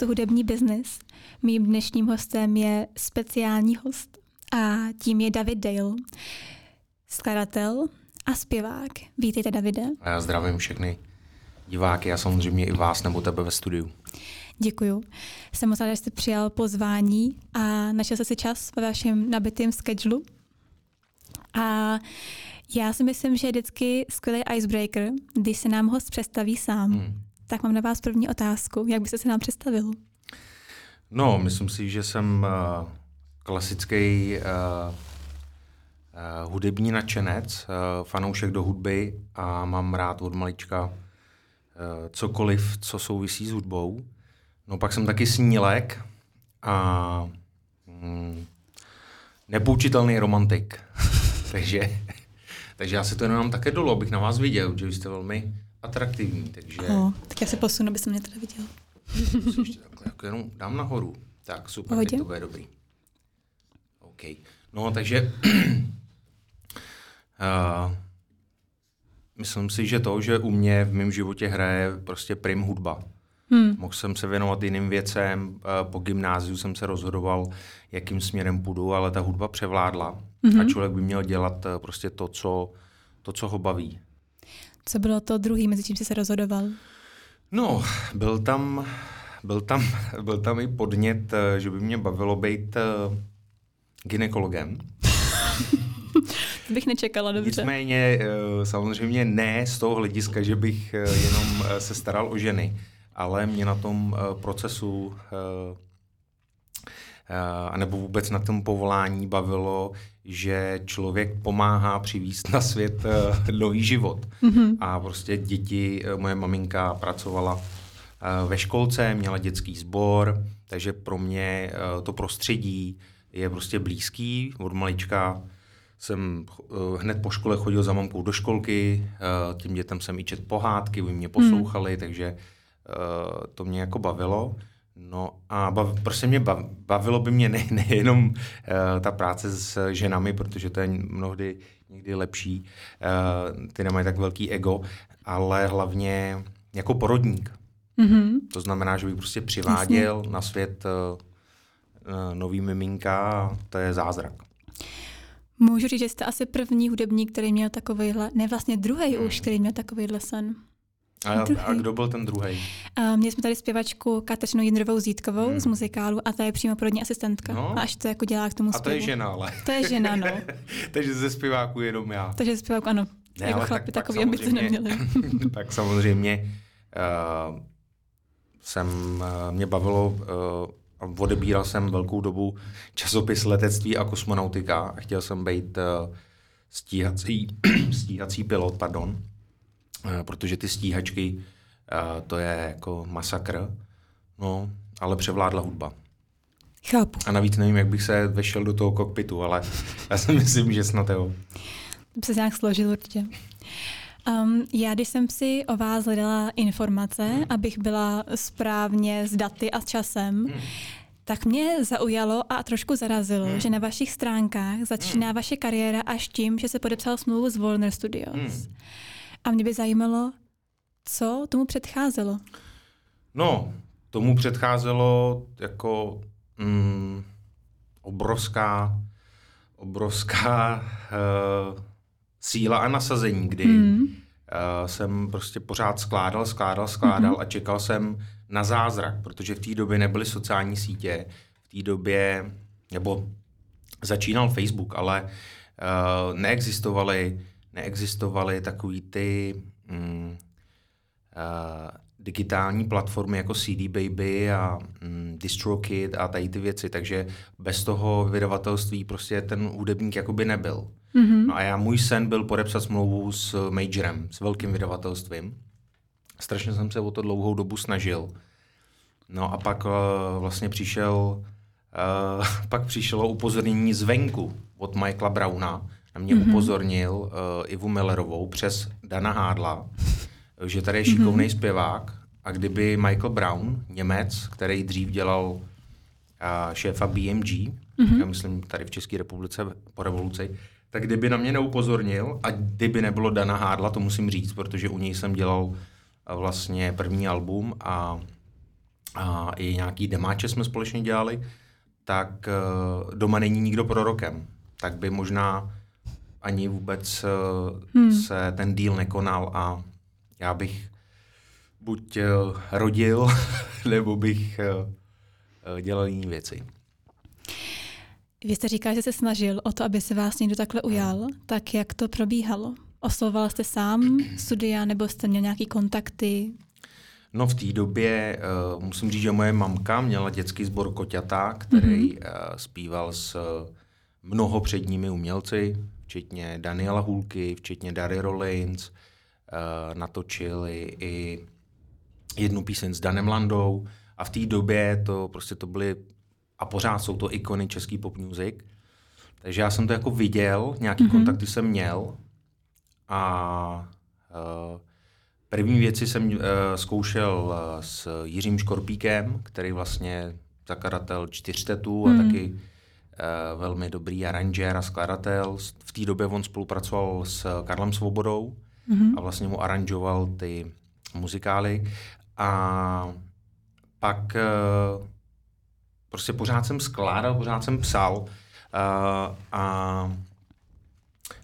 podcastu Hudební biznis. Mým dnešním hostem je speciální host a tím je David Dale, skladatel a zpěvák. Vítejte, Davide. A já zdravím všechny diváky a samozřejmě i vás nebo tebe ve studiu. Děkuju. Jsem moc ráda, že jste přijal pozvání a našel jste si čas ve vašem nabitém schedulu. A já si myslím, že je vždycky skvělý icebreaker, když se nám host představí sám. Hmm. Tak mám na vás první otázku. Jak byste se nám představil? No, myslím si, že jsem uh, klasický uh, uh, hudební nadšenec, uh, fanoušek do hudby a mám rád od malička uh, cokoliv, co souvisí s hudbou. No pak jsem taky snílek a mm, nepoučitelný romantik. takže, takže já si to jenom také dolu, abych na vás viděl, že jste velmi atraktivní. Takže... Oh, tak já se posunu, abyste mě teda viděl. ještě takhle, jako jenom dám nahoru. Tak super, Pohodě. to bude dobrý. OK. No, takže uh, myslím si, že to, že u mě v mém životě hraje prostě prim hudba. Hmm. Mohl jsem se věnovat jiným věcem, po gymnáziu jsem se rozhodoval, jakým směrem půjdu, ale ta hudba převládla hmm. a člověk by měl dělat eh, prostě to, co, to, co ho baví. Co bylo to druhý, mezi čím jsi se rozhodoval? No, byl tam, byl tam, byl tam i podnět, eh, že by mě bavilo být uh, ginekologem. to bych nečekala, dobře. Nicméně samozřejmě ne z toho hlediska, že bych jenom se staral o ženy, ale mě na tom procesu anebo vůbec na tom povolání bavilo, že člověk pomáhá přivíst na svět uh, nový život. Mm-hmm. A prostě děti, uh, moje maminka pracovala ve školce, měla dětský sbor, takže pro mě to prostředí je prostě blízký. Od malička jsem hned po škole chodil za mamkou do školky, tím dětem jsem i čet pohádky, by mě poslouchali, mm. takže Eh, to mě jako bavilo. No a bav, prostě mě bav, bavilo by mě ne, nejenom uh, ta práce s ženami, protože to je mnohdy někdy lepší, uh, ty nemají tak velký ego, ale hlavně jako porodník. Mm-hmm. To znamená, že bych prostě přiváděl Jasně. na svět uh, nový miminka a to je zázrak. Můžu říct, že jste asi první hudebník, který měl takovýhle, ne vlastně druhý hmm. už, který měl takovýhle sen. A, a kdo byl ten druhý? Uh, měli jsme tady zpěvačku Kateřinu Jindrovou Zítkovou hmm. z muzikálu a ta je přímo porodní asistentka. No. A až to jako dělá k tomu zpěvu. A to je žena, ale. To je žena, no. Takže ze zpěváku jenom já. Takže ze zpěváku, ano. Ne, jako chlapi tak, takový ambice neměli. tak samozřejmě uh, jsem, uh, mě bavilo, uh, odebíral jsem velkou dobu časopis letectví a kosmonautika a chtěl jsem být uh, stíhací, stíhací pilot, pardon. Eh, protože ty stíhačky, eh, to je jako masakr, no, ale převládla hudba. Chápu. A navíc nevím, jak bych se vešel do toho kokpitu, ale já si myslím, že snad jo. To by se nějak složil určitě. Um, já, když jsem si o vás hledala informace, hmm. abych byla správně s daty a s časem, hmm. tak mě zaujalo a trošku zarazilo, hmm. že na vašich stránkách začíná hmm. vaše kariéra až tím, že se podepsal smlouvu s Warner Studios. Hmm. A mě by zajímalo, co tomu předcházelo. No, tomu předcházelo jako mm, obrovská, obrovská uh, síla a nasazení, kdy mm. uh, jsem prostě pořád skládal, skládal, skládal mm. a čekal jsem na zázrak, protože v té době nebyly sociální sítě, v té době, nebo začínal Facebook, ale uh, neexistovaly neexistovaly takový ty mm, uh, digitální platformy jako CD Baby a mm, DistroKid a tady ty věci, takže bez toho vydavatelství prostě ten hudebník jakoby nebyl. Mm-hmm. No a já, můj sen byl podepsat smlouvu s Majorem, s velkým vydavatelstvím. Strašně jsem se o to dlouhou dobu snažil. No a pak uh, vlastně přišel, uh, pak přišlo upozornění zvenku od Michaela Browna, na mě mm-hmm. upozornil uh, Ivu Mellerovou přes Dana Hádla, že tady je šikovný mm-hmm. zpěvák a kdyby Michael Brown, Němec, který dřív dělal uh, šéfa BMG, mm-hmm. já myslím tady v České republice po revoluci, tak kdyby na mě neupozornil a kdyby nebylo Dana Hádla, to musím říct, protože u něj jsem dělal vlastně první album a a i nějaký demáče jsme společně dělali, tak doma není nikdo prorokem. Tak by možná ani vůbec uh, hmm. se ten díl nekonal a já bych buď uh, rodil, nebo bych uh, dělal jiné věci. Vy jste říkal, že se snažil o to, aby se vás někdo takhle ujal, tak jak to probíhalo? Oslovoval jste sám studia nebo jste měl nějaký kontakty? No v té době uh, musím říct, že moje mamka měla dětský sbor Koťata, který mm-hmm. uh, zpíval s mnoho předními umělci, včetně Daniela Hulky, včetně Dary Rollins, uh, natočili i jednu píseň s Danem Landou a v té době to prostě to byly a pořád jsou to ikony český pop music. Takže já jsem to jako viděl, nějaký mm-hmm. kontakty jsem měl a uh, první věci jsem uh, zkoušel s Jiřím Škorpíkem, který vlastně zakladatel čtyřtetů mm. a mhm. taky uh, velmi dobrý aranžér a skladatel. V té době on spolupracoval s Karlem Svobodou mm-hmm. a vlastně mu aranžoval ty muzikály. A pak uh, prostě pořád jsem skládal, pořád jsem psal uh, a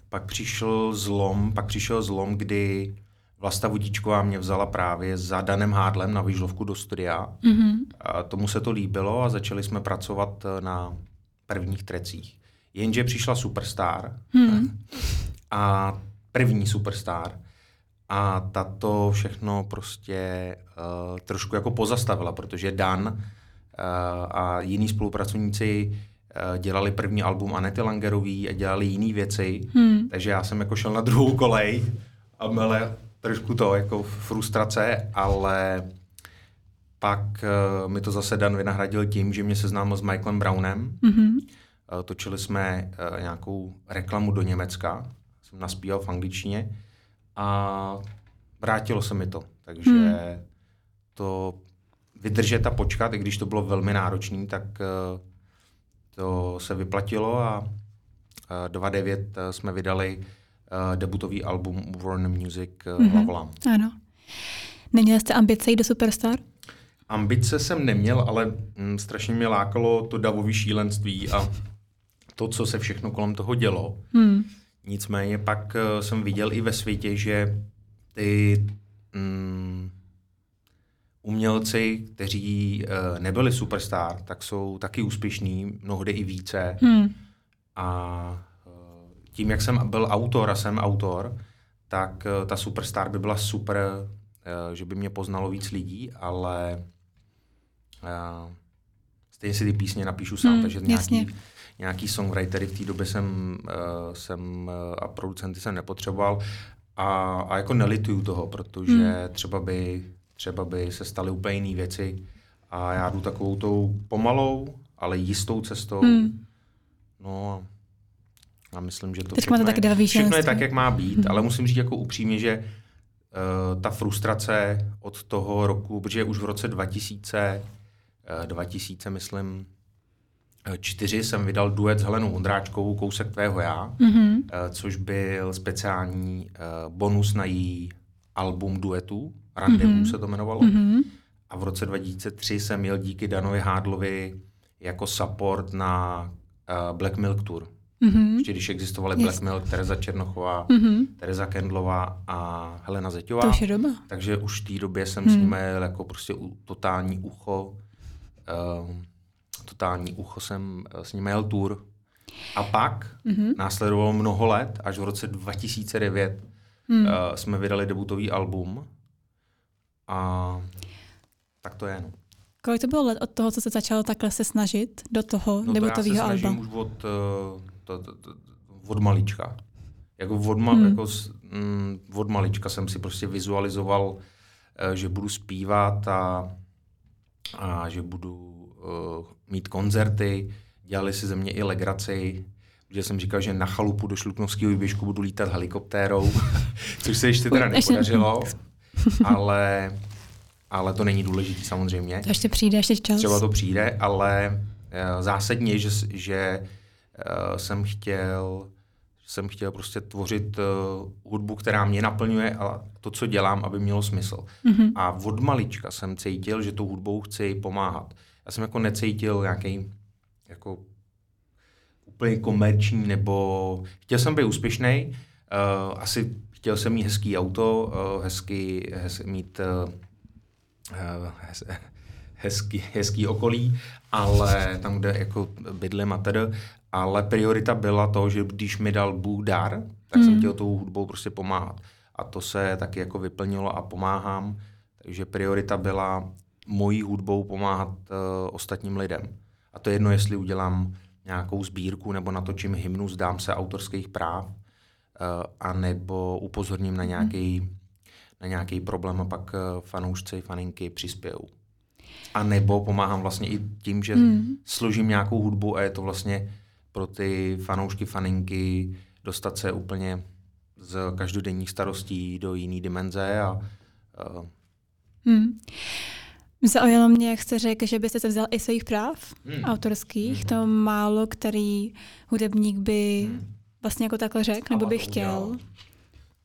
pak přišel zlom, pak přišel zlom, kdy Vlasta Vodíčková mě vzala právě za Danem Hádlem na výžlovku do studia. Mm-hmm. A tomu se to líbilo a začali jsme pracovat eh, na prvních trecích. Jenže přišla Superstar mm. a první Superstar a tato všechno prostě uh, trošku jako pozastavila, protože Dan a jiní spolupracovníci eh, dělali první album Anety Langerový a dělali jiné věci, hmm. takže já jsem jako šel na druhou kolej a měl trošku to jako frustrace, ale pak uh, mi to zase Dan vynahradil tím, že mě seznámil s Michaelem Brownem. Mm-hmm. Uh, točili jsme uh, nějakou reklamu do Německa, jsem naspíval v angličtině a vrátilo se mi to. Takže hmm. to vydržet a počkat, i když to bylo velmi náročné, tak uh, to se vyplatilo a uh, eh, 2.9 uh, jsme vydali uh, debutový album Warner Music uh, mm-hmm. Hlavolám. Ano. Neměl jste ambice jít do Superstar? Ambice jsem neměl, ale mm, strašně mě lákalo to davové šílenství a to, co se všechno kolem toho dělo. Hmm. Nicméně pak uh, jsem viděl i ve světě, že ty mm, umělci, kteří uh, nebyli superstar, tak jsou taky úspěšní, mnohdy i více. Hmm. A uh, tím, jak jsem byl autor a jsem autor, tak uh, ta superstar by byla super, uh, že by mě poznalo víc lidí, ale uh, stejně si ty písně napíšu sám, hmm, takže nějaký, nějaký songwritery v té době jsem, uh, jsem uh, a producenty jsem nepotřeboval a, a jako nelituju toho, protože hmm. třeba by třeba by se staly úplně jiné věci a já jdu takovou tou pomalou, ale jistou cestou. Hmm. No a myslím, že to Teď všechno, je, tak všechno je tak, jak má být, hmm. ale musím říct jako upřímně, že uh, ta frustrace od toho roku, protože už v roce 2000, uh, 2000 myslím, eh, čtyři jsem vydal duet s Helenou Ondráčkovou Kousek tvého já, mm-hmm. což byl speciální bonus na její album duetů. Randevu mm-hmm. se to jmenovalo. Mm-hmm. A v roce 2003 jsem měl díky Danovi Hádlovi jako support na Black Milk Tour. Mm-hmm. Ještě když existovaly yes. Black Milk, Tereza Černochová, mm-hmm. Tereza Kendlová a Helena Zeťová. To už je doba. Takže už v té době jsem mm. s nimi jako prostě totální ucho. Uh, totální ucho jsem eh, s nimi jel tour. A pak mm-hmm. následovalo mnoho let, až v roce 2009 mm. uh, jsme vydali debutový album a tak to je. No. Kolik to bylo let od toho, co se začalo takhle se snažit do toho no debutového alba? Já se už od, uh, to, to, to, od malička. Jako od, ma, hmm. jako, mm, od malička jsem si prostě vizualizoval, uh, že budu zpívat a, a že budu uh, mít koncerty. Dělali si ze mě i legraci, že jsem říkal, že na chalupu do Šluknovského výběžku budu lítat helikoptérou, což se ještě teda nepodařilo ale, ale to není důležité samozřejmě. To ještě přijde, ještě čas. Třeba to přijde, ale uh, zásadně, že, že uh, jsem chtěl jsem chtěl prostě tvořit uh, hudbu, která mě naplňuje a to, co dělám, aby mělo smysl. Mm-hmm. A od malička jsem cítil, že tou hudbou chci pomáhat. Já jsem jako necítil nějaký jako úplně komerční, nebo chtěl jsem být úspěšný, uh, asi chtěl jsem mít hezký auto, uh, hezký, hez, mít uh, hez, hezký, hezký okolí, ale tam, kde jako bydlím a tedy, ale priorita byla to, že když mi dal Bůh dar, tak mm. jsem chtěl tou hudbou prostě pomáhat. A to se taky jako vyplnilo a pomáhám. Takže priorita byla mojí hudbou pomáhat uh, ostatním lidem. A to je jedno, jestli udělám nějakou sbírku nebo natočím hymnu, zdám se autorských práv, uh, a nebo upozorním na nějaký, mm. na nějaký problém a pak uh, fanoušci, faninky přispějou. A nebo pomáhám vlastně i tím, že mm. složím nějakou hudbu a je to vlastně pro ty fanoušky, faninky dostat se úplně z každodenních starostí do jiné dimenze a uh, hmm. Zaujalo mě, jak jste řekl, že byste se vzal i svých práv hmm. autorských. Hmm. To málo který hudebník by hmm. vlastně jako takhle řekl, nebo by chtěl. Udělal.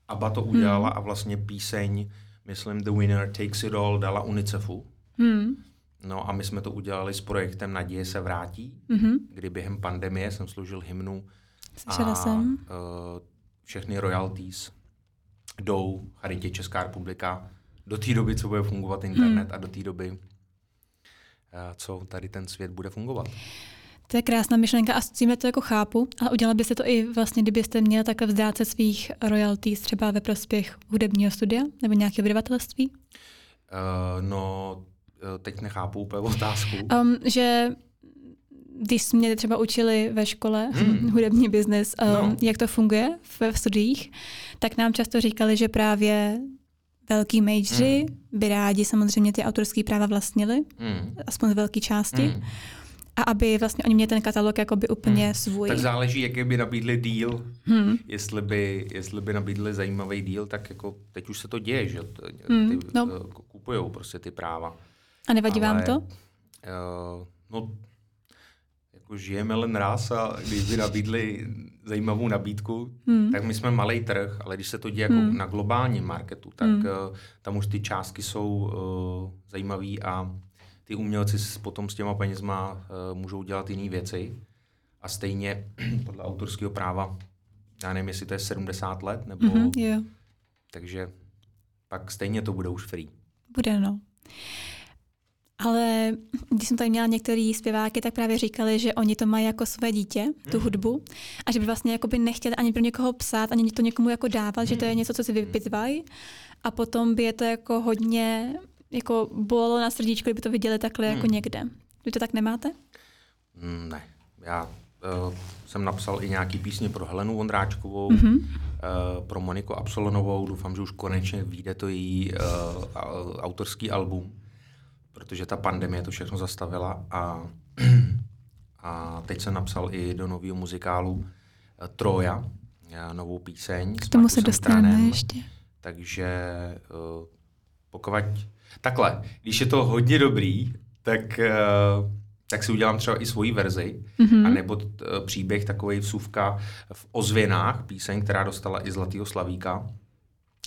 Aba to udělala hmm. a vlastně píseň, myslím, The Winner Takes It All dala UNICEFu. Hmm. No a my jsme to udělali s projektem Naděje se vrátí, mm-hmm. kdy během pandemie jsem složil hymnu Slyšela a jsem. Uh, všechny royalties jdou Charitě Česká republika do té doby, co bude fungovat internet mm. a do té doby, uh, co tady ten svět bude fungovat. To je krásná myšlenka a s tím to jako chápu, ale udělala byste to i vlastně, kdybyste měl takhle vzdát se svých royalties třeba ve prospěch hudebního studia nebo nějakého vydavatelství? Uh, no, teď nechápu úplně otázku. Um, že když mě třeba učili ve škole hmm. hudební biznis, um, no. jak to funguje v, v studiích, tak nám často říkali, že právě velký majoři hmm. by rádi samozřejmě ty autorské práva vlastnili, hmm. aspoň z velké části. Hmm. A aby vlastně oni měli ten katalog jakoby úplně hmm. svůj. Tak záleží, jaký by nabídli díl. Hmm. Jestli, by, jestli by nabídli zajímavý díl, tak jako teď už se to děje, že hmm. ty, no. kupujou prostě ty práva. A nevadí Ale, vám to? Uh, no, jako žijeme len raz a když by nabídli zajímavou nabídku, hmm. tak my jsme malý trh, ale když se to děje jako hmm. na globálním marketu, tak hmm. uh, tam už ty částky jsou uh, zajímavé a ty umělci potom s těma penězma uh, můžou dělat jiné věci. A stejně podle autorského práva, já nevím, jestli to je 70 let, nebo... Mm-hmm, yeah. Takže pak stejně to bude už free. Bude, no. Ale když jsem tady měla některý zpěváky, tak právě říkali, že oni to mají jako své dítě, tu hmm. hudbu, a že by vlastně by nechtěli ani pro někoho psát, ani to někomu jako dávat, že to je hmm. něco, co si vypitvají. A potom by je to jako hodně jako bolelo na srdíčku, kdyby to viděli takhle jako hmm. někde. Vy to tak nemáte? Ne. Já uh, jsem napsal i nějaký písně pro Helenu Vondráčkovou, mm-hmm. uh, pro Moniku Absolonovou. Doufám, že už konečně vyjde to její uh, autorský album protože ta pandemie to všechno zastavila a, a teď jsem napsal i do nového muzikálu eh, Troja, eh, novou píseň. K tomu se dostaneme ještě. Takže uh, pokud... Takhle, když je to hodně dobrý, tak, tak si udělám třeba i svoji verzi, mm-hmm. anebo t, příběh takový vsuvka v ozvěnách, píseň, která dostala i Zlatýho Slavíka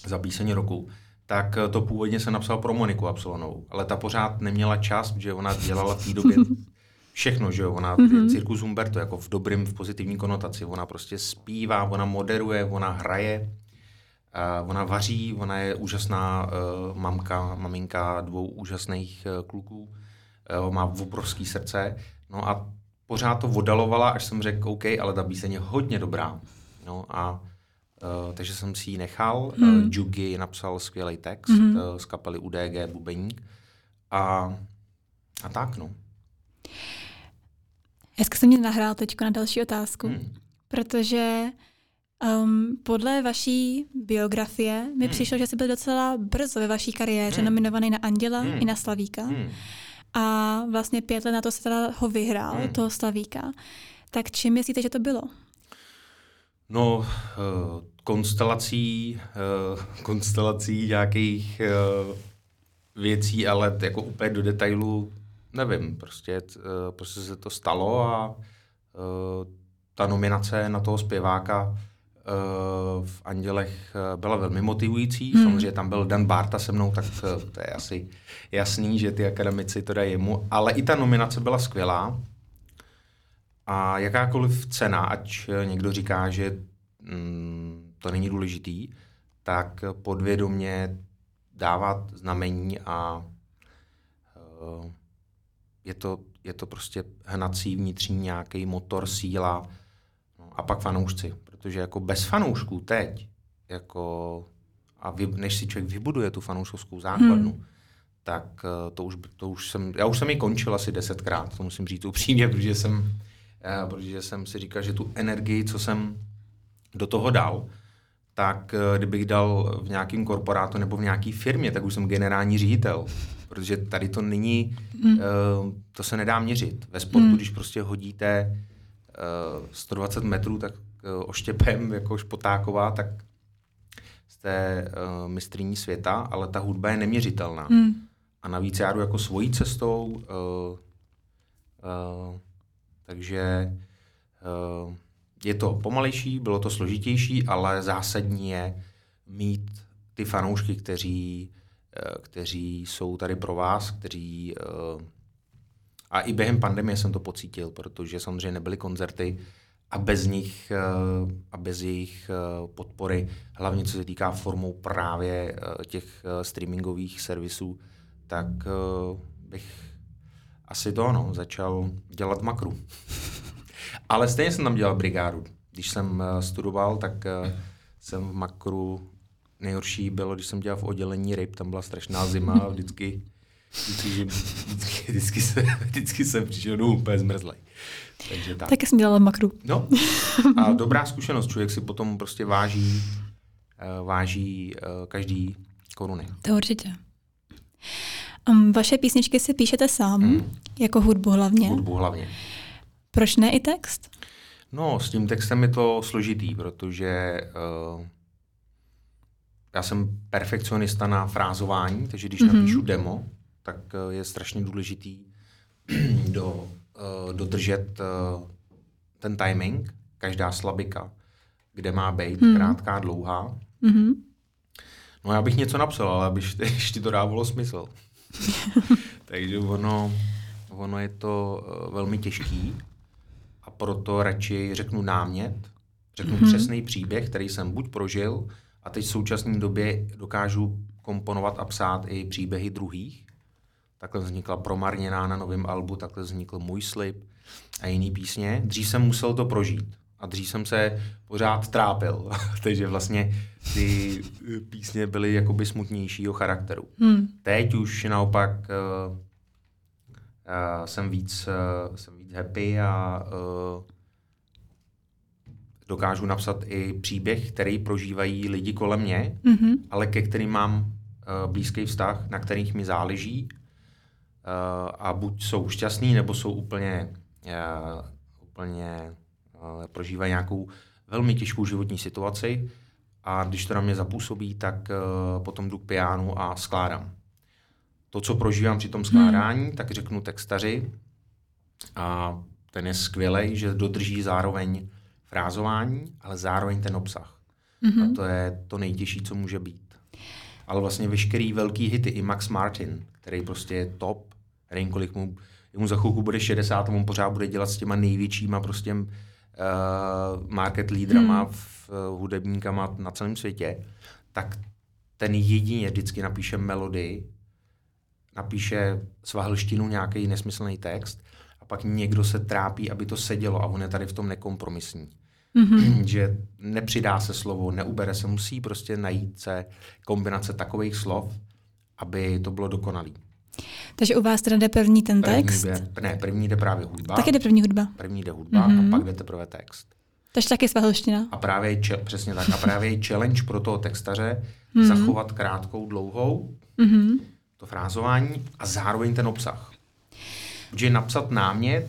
za píseň roku tak eh, to původně se napsal pro Moniku Absolonovou, ale ta pořád neměla čas, že ona dělala v té době všechno, že jo, ona mm-hmm. cirkus Humberto, jako v dobrým, v pozitivní konotaci, ona prostě zpívá, ona moderuje, ona hraje, uh, ona vaří, ona je úžasná uh, mamka, maminka dvou úžasných uh, kluků, uh, má obrovský srdce, no a pořád to odalovala, až jsem řekl, OK, ale ta píseň je hodně dobrá, no a Uh, takže jsem si ji nechal. Hmm. Uh, Jugi napsal skvělý text hmm. uh, z kapely UDG Bubeník. A, a tak, no. Hezky se mě nahrál teď na další otázku, hmm. protože um, podle vaší biografie mi hmm. přišlo, že jsi byl docela brzo ve vaší kariéře hmm. nominovaný na Anděla hmm. i na Slavíka. Hmm. A vlastně pět let na to se teda ho vyhrál, hmm. toho Slavíka. Tak čím myslíte, že to bylo? No, uh, konstelací, uh, konstelací nějakých uh, věcí, ale jako úplně do detailu nevím. Prostě, prostě se to stalo a ta nominace na toho zpěváka v Andělech byla velmi motivující. Hmm. Samozřejmě tam byl Dan Barta se mnou, tak to je asi jasný, že ty akademici to dají jemu. Ale i ta nominace byla skvělá. A jakákoliv cena, ať někdo říká, že mm, to není důležitý, tak podvědomě dávat znamení a uh, je, to, je to prostě hnací vnitřní nějaký motor, síla no, a pak fanoušci. Protože jako bez fanoušků teď, jako, a vy, než si člověk vybuduje tu fanouškovskou základnu, hmm. tak uh, to už, to už jsem, já už jsem ji končil asi desetkrát, to musím říct upřímně, protože jsem, uh, protože jsem si říkal, že tu energii, co jsem do toho dal, tak eh, kdybych dal v nějakém korporátu nebo v nějaké firmě, tak už jsem generální ředitel. Protože tady to není, mm. to se nedá měřit. Ve sportu, mm. když prostě hodíte 120 eh, metrů, tak oštěpem jako špotáková, tak jste mistrní světa, ale ta hudba je neměřitelná. Mm. A navíc já jdu jako svojí cestou, uh, takže uh, je to pomalejší, bylo to složitější, ale zásadní je mít ty fanoušky, kteří, eh, kteří jsou tady pro vás, kteří eh, a i během pandemie jsem to pocítil, protože samozřejmě nebyly koncerty a bez nich eh, a bez jejich podpory, hlavně co se týká formou právě těch streamingových servisů, tak bych asi to ano, začal dělat makru. Ale stejně jsem tam dělal brigádu. Když jsem uh, studoval, tak uh, jsem v makru nejhorší bylo, když jsem dělal v oddělení ryb, tam byla strašná zima a vždycky, vždycky, vždycky, vždycky, se, vždycky jsem přišel domů úplně zmrzlej. Takže tak. Taky jsem dělala makru. No a dobrá zkušenost, člověk si potom prostě váží, uh, váží každý koruny. To určitě. Um, vaše písničky si píšete sám, hmm. jako hudbu hlavně. Hudbu hlavně. Proč ne i text? No, s tím textem je to složitý, protože uh, já jsem perfekcionista na frázování, takže když mm-hmm. napíšu demo, tak uh, je strašně důležitý do, uh, dodržet uh, ten timing, každá slabika, kde má být, mm. krátká, dlouhá. Mm-hmm. No já bych něco napsal, ale aby ještě to dávalo smysl. takže ono, ono je to uh, velmi těžký a proto radši řeknu námět, řeknu mm-hmm. přesný příběh, který jsem buď prožil a teď v současné době dokážu komponovat a psát i příběhy druhých. Takhle vznikla Promarněná na novém albu, takhle vznikl Můj slib a jiný písně. Dřív jsem musel to prožít a dřív jsem se pořád trápil, takže vlastně ty písně byly jakoby smutnějšího charakteru. Hmm. Teď už naopak uh, uh, jsem, víc, uh, jsem víc happy a uh, dokážu napsat i příběh, který prožívají lidi kolem mě, mm-hmm. ale ke kterým mám uh, blízký vztah, na kterých mi záleží uh, a buď jsou šťastní, nebo jsou úplně, uh, úplně prožívají nějakou velmi těžkou životní situaci a když to na mě zapůsobí, tak uh, potom jdu k pianu a skládám to, co prožívám při tom skládání, hmm. tak řeknu textaři a ten je skvělý, že dodrží zároveň frázování, ale zároveň ten obsah. Mm-hmm. A to je to nejtěžší, co může být. Ale vlastně veškerý velký hity, i Max Martin, který prostě je top, nevím, kolik mu, mu za chvilku bude 60 a on pořád bude dělat s těma největšíma prostě market lídrama, hmm. v, uh, hudebníkama na celém světě, tak ten jedině vždycky napíše melodii napíše svahlštinu nějaký nesmyslný text a pak někdo se trápí, aby to sedělo a on je tady v tom nekompromisní. Mm-hmm. že nepřidá se slovo, neubere se, musí prostě najít se kombinace takových slov, aby to bylo dokonalý. Takže u vás teda jde první ten text? První jde, ne, první jde právě hudba. Taky jde první hudba. První jde hudba mm-hmm. a pak jde teprve text. Takže taky svahlština. A právě, přesně tak, a právě je challenge pro toho textaře mm-hmm. zachovat krátkou, dlouhou, mm-hmm to frázování a zároveň ten obsah. Protože napsat námět,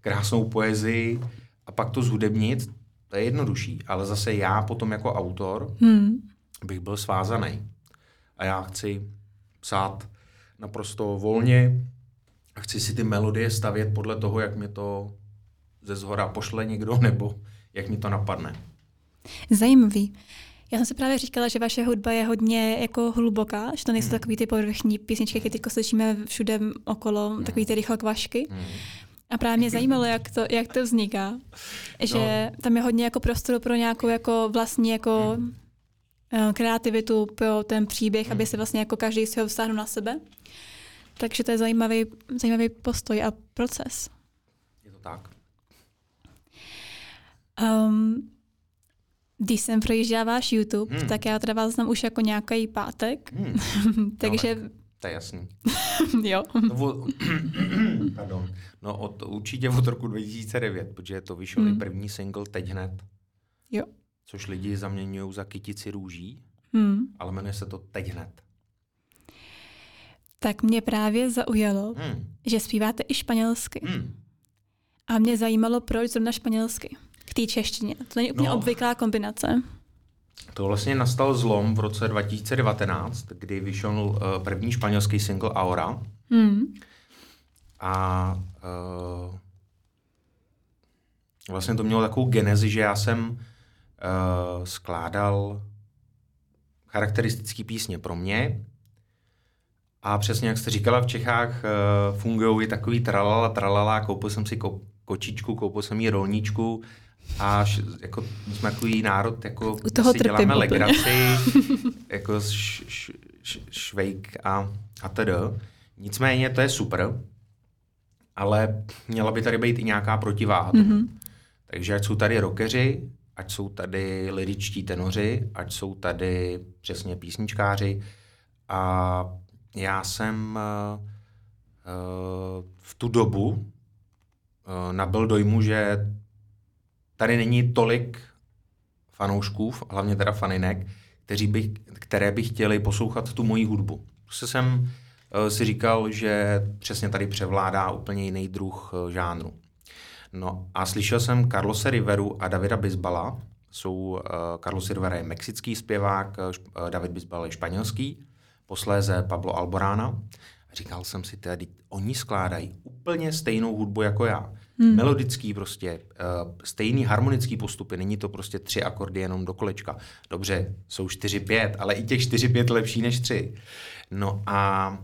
krásnou poezii a pak to zhudebnit, to je jednodušší, ale zase já potom jako autor hmm. bych byl svázaný. A já chci psát naprosto volně a chci si ty melodie stavět podle toho, jak mi to ze zhora pošle někdo, nebo jak mi to napadne. Zajímavý. Já jsem si právě říkala, že vaše hudba je hodně jako hluboká, že to nejsou hmm. takový ty povrchní písničky, které teď slyšíme všude okolo, hmm. takový ty rychlokvašky. Hmm. A právě mě zajímalo, jak to, jak to vzniká. Že no. tam je hodně jako prostoru pro nějakou jako vlastní jako hmm. Eh, kreativitu pro ten příběh, hmm. aby se vlastně jako každý si ho vztáhnul na sebe. Takže to je zajímavý, zajímavý postoj a proces. Je to tak. Um, když jsem projížděla váš YouTube, hmm. tak já teda vás znám už jako nějaký pátek. Hmm. Takže... No, to je jasný. jo. No, o, pardon. No od, určitě od roku 2009, protože to vyšel hmm. i první single teď hned. Jo. Což lidi zaměňují za kytici růží, hmm. ale jmenuje se to teď hned. Tak mě právě zaujalo, hmm. že zpíváte i španělsky. Hmm. A mě zajímalo, proč zrovna španělsky k té češtině. To není úplně no, obvyklá kombinace. To vlastně nastal zlom v roce 2019, kdy vyšel uh, první španělský single Aura. Hmm. A uh, vlastně to mělo takovou genezi, že já jsem uh, skládal charakteristické písně pro mě. A přesně jak jste říkala, v Čechách uh, fungují i takový tralala, tralala, koupil jsem si ko- kočičku, koupil jsem jí rolničku, a š, jako, jsme takový národ, jako U toho si děláme legraci, jako š, š, š, švejk a, a tedy. Nicméně to je super, ale měla by tady být i nějaká protiváha. Mm-hmm. Takže ať jsou tady rockeři, ať jsou tady liričtí tenoři, ať jsou tady přesně písničkáři. A já jsem uh, uh, v tu dobu uh, nabil dojmu, že tady není tolik fanoušků, hlavně teda faninek, kteří by, které by chtěli poslouchat tu moji hudbu. Prostě jsem si říkal, že přesně tady převládá úplně jiný druh uh, žánru. No a slyšel jsem Carlose Riveru a Davida Bisbala. Jsou, uh, Carlos Rivera je mexický zpěvák, uh, David Bisbal je španělský, posléze Pablo Alborana. Říkal jsem si, tedy oni skládají úplně stejnou hudbu jako já. Hmm. Melodický prostě, uh, stejný harmonický postupy, není to prostě tři akordy jenom do kolečka. Dobře, jsou čtyři, pět, ale i těch čtyři, pět lepší než tři. No a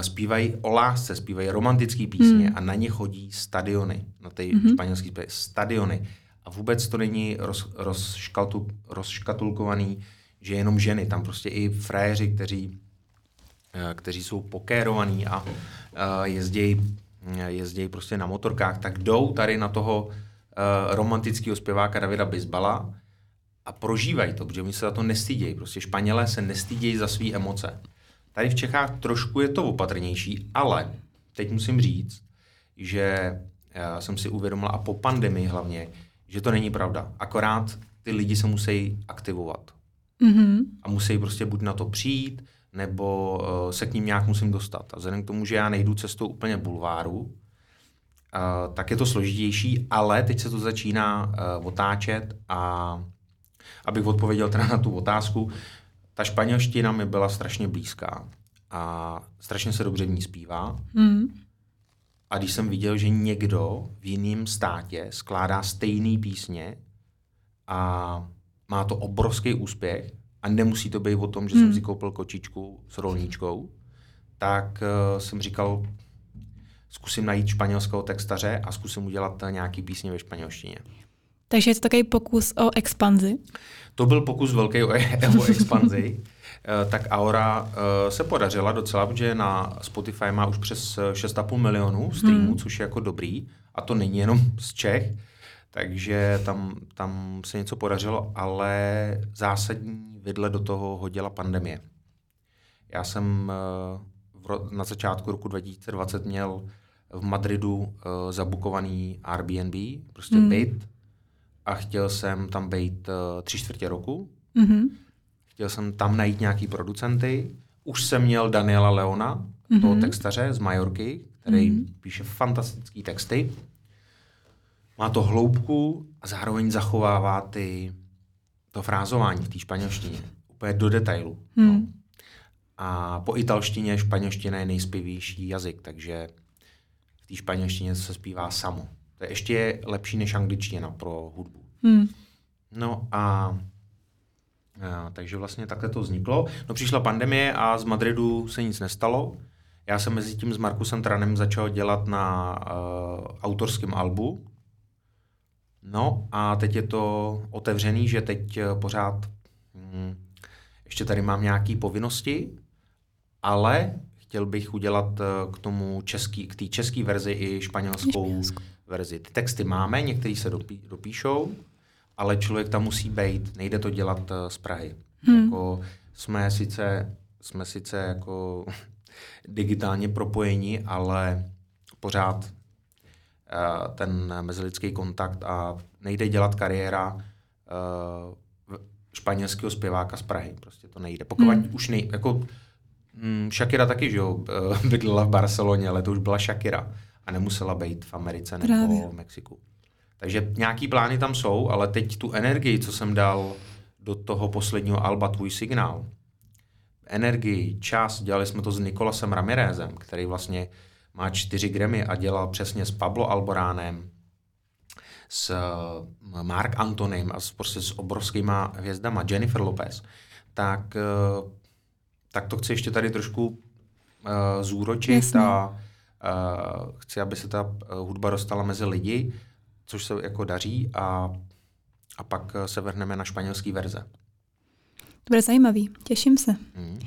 zpívají o lásce, zpívají romantické písně hmm. a na ně chodí stadiony, na ty hmm. španělské stadiony. A vůbec to není roz, rozškatu, rozškatulkovaný, že jenom ženy, tam prostě i fréři, kteří, uh, kteří jsou pokérovaní a jezdí jezdí prostě na motorkách, tak jdou tady na toho romantického zpěváka Davida Bisbala a prožívají to, protože oni se za to nestydějí. Prostě Španělé se nestydějí za své emoce. Tady v Čechách trošku je to opatrnější, ale teď musím říct, že já jsem si uvědomil, a po pandemii hlavně, že to není pravda. Akorát ty lidi se musí aktivovat. Mm-hmm. A musí prostě buď na to přijít, nebo uh, se k ním nějak musím dostat. A vzhledem k tomu, že já nejdu cestou úplně bulváru, uh, tak je to složitější, ale teď se to začíná uh, otáčet a abych odpověděl teda na tu otázku, ta španělština mi byla strašně blízká a strašně se dobře v ní zpívá. Mm. A když jsem viděl, že někdo v jiném státě skládá stejné písně a má to obrovský úspěch, a nemusí to být o tom, že hmm. jsem si koupil kočičku s rolníčkou, tak uh, jsem říkal, zkusím najít španělského textaře a zkusím udělat nějaký písně ve španělštině. Takže je to takový pokus o expanzi? To byl pokus velký o, o expanzi. Uh, tak Aura uh, se podařila docela, protože na Spotify má už přes 6,5 milionů streamů, hmm. což je jako dobrý. A to není jenom z Čech. Takže tam, tam se něco podařilo, ale zásadní vidle do toho hodila pandemie. Já jsem eh, na začátku roku 2020 měl v Madridu eh, zabukovaný Airbnb, prostě mm. byt, a chtěl jsem tam být eh, tři čtvrtě roku. Mm-hmm. Chtěl jsem tam najít nějaký producenty. Už jsem měl Daniela Leona, mm-hmm. toho textaře z Majorky, který mm-hmm. píše fantastické texty. Má to hloubku a zároveň zachovává ty, to frázování v té španělštině. Úplně do detailu. Hmm. No. A po italštině španělština je nejspěvější jazyk, takže v té španělštině se zpívá samo. To je ještě lepší než angličtina pro hudbu. Hmm. No a, a takže vlastně takhle to vzniklo. No přišla pandemie a z Madridu se nic nestalo. Já jsem mezi tím s Markusem Tranem začal dělat na uh, autorském albu. No a teď je to otevřený, že teď uh, pořád hm, ještě tady mám nějaké povinnosti, ale chtěl bych udělat uh, k tomu český, k té české verzi i španělskou Španělsku. Verzi. Ty texty máme, některý se dopí, dopíšou, ale člověk tam musí být, nejde to dělat uh, z Prahy. Hmm. Jako jsme sice, jsme sice jako digitálně propojení, ale pořád uh, ten mezilidský kontakt a nejde dělat kariéra uh, španělského zpěváka z Prahy. Prostě to nejde. Pokud hmm. už nej, jako mm, Shakira taky, že jo, bydlela v Barceloně, ale to už byla Shakira a nemusela být v Americe nebo Právě. v Mexiku. Takže nějaký plány tam jsou, ale teď tu energii, co jsem dal do toho posledního alba Tvůj signál, energii, čas, dělali jsme to s Nikolasem Ramirezem, který vlastně má čtyři Grammy a dělal přesně s Pablo Alboránem, s eh, Mark Antonym a s, prostě s obrovskýma hvězdama, Jennifer Lopez, tak, eh, tak to chci ještě tady trošku uh, zúročit Jasně. a chci, aby se ta hudba dostala mezi lidi, což se jako daří a, a pak se vrhneme na španělský verze. To bude zajímavý, těším se. Hmm.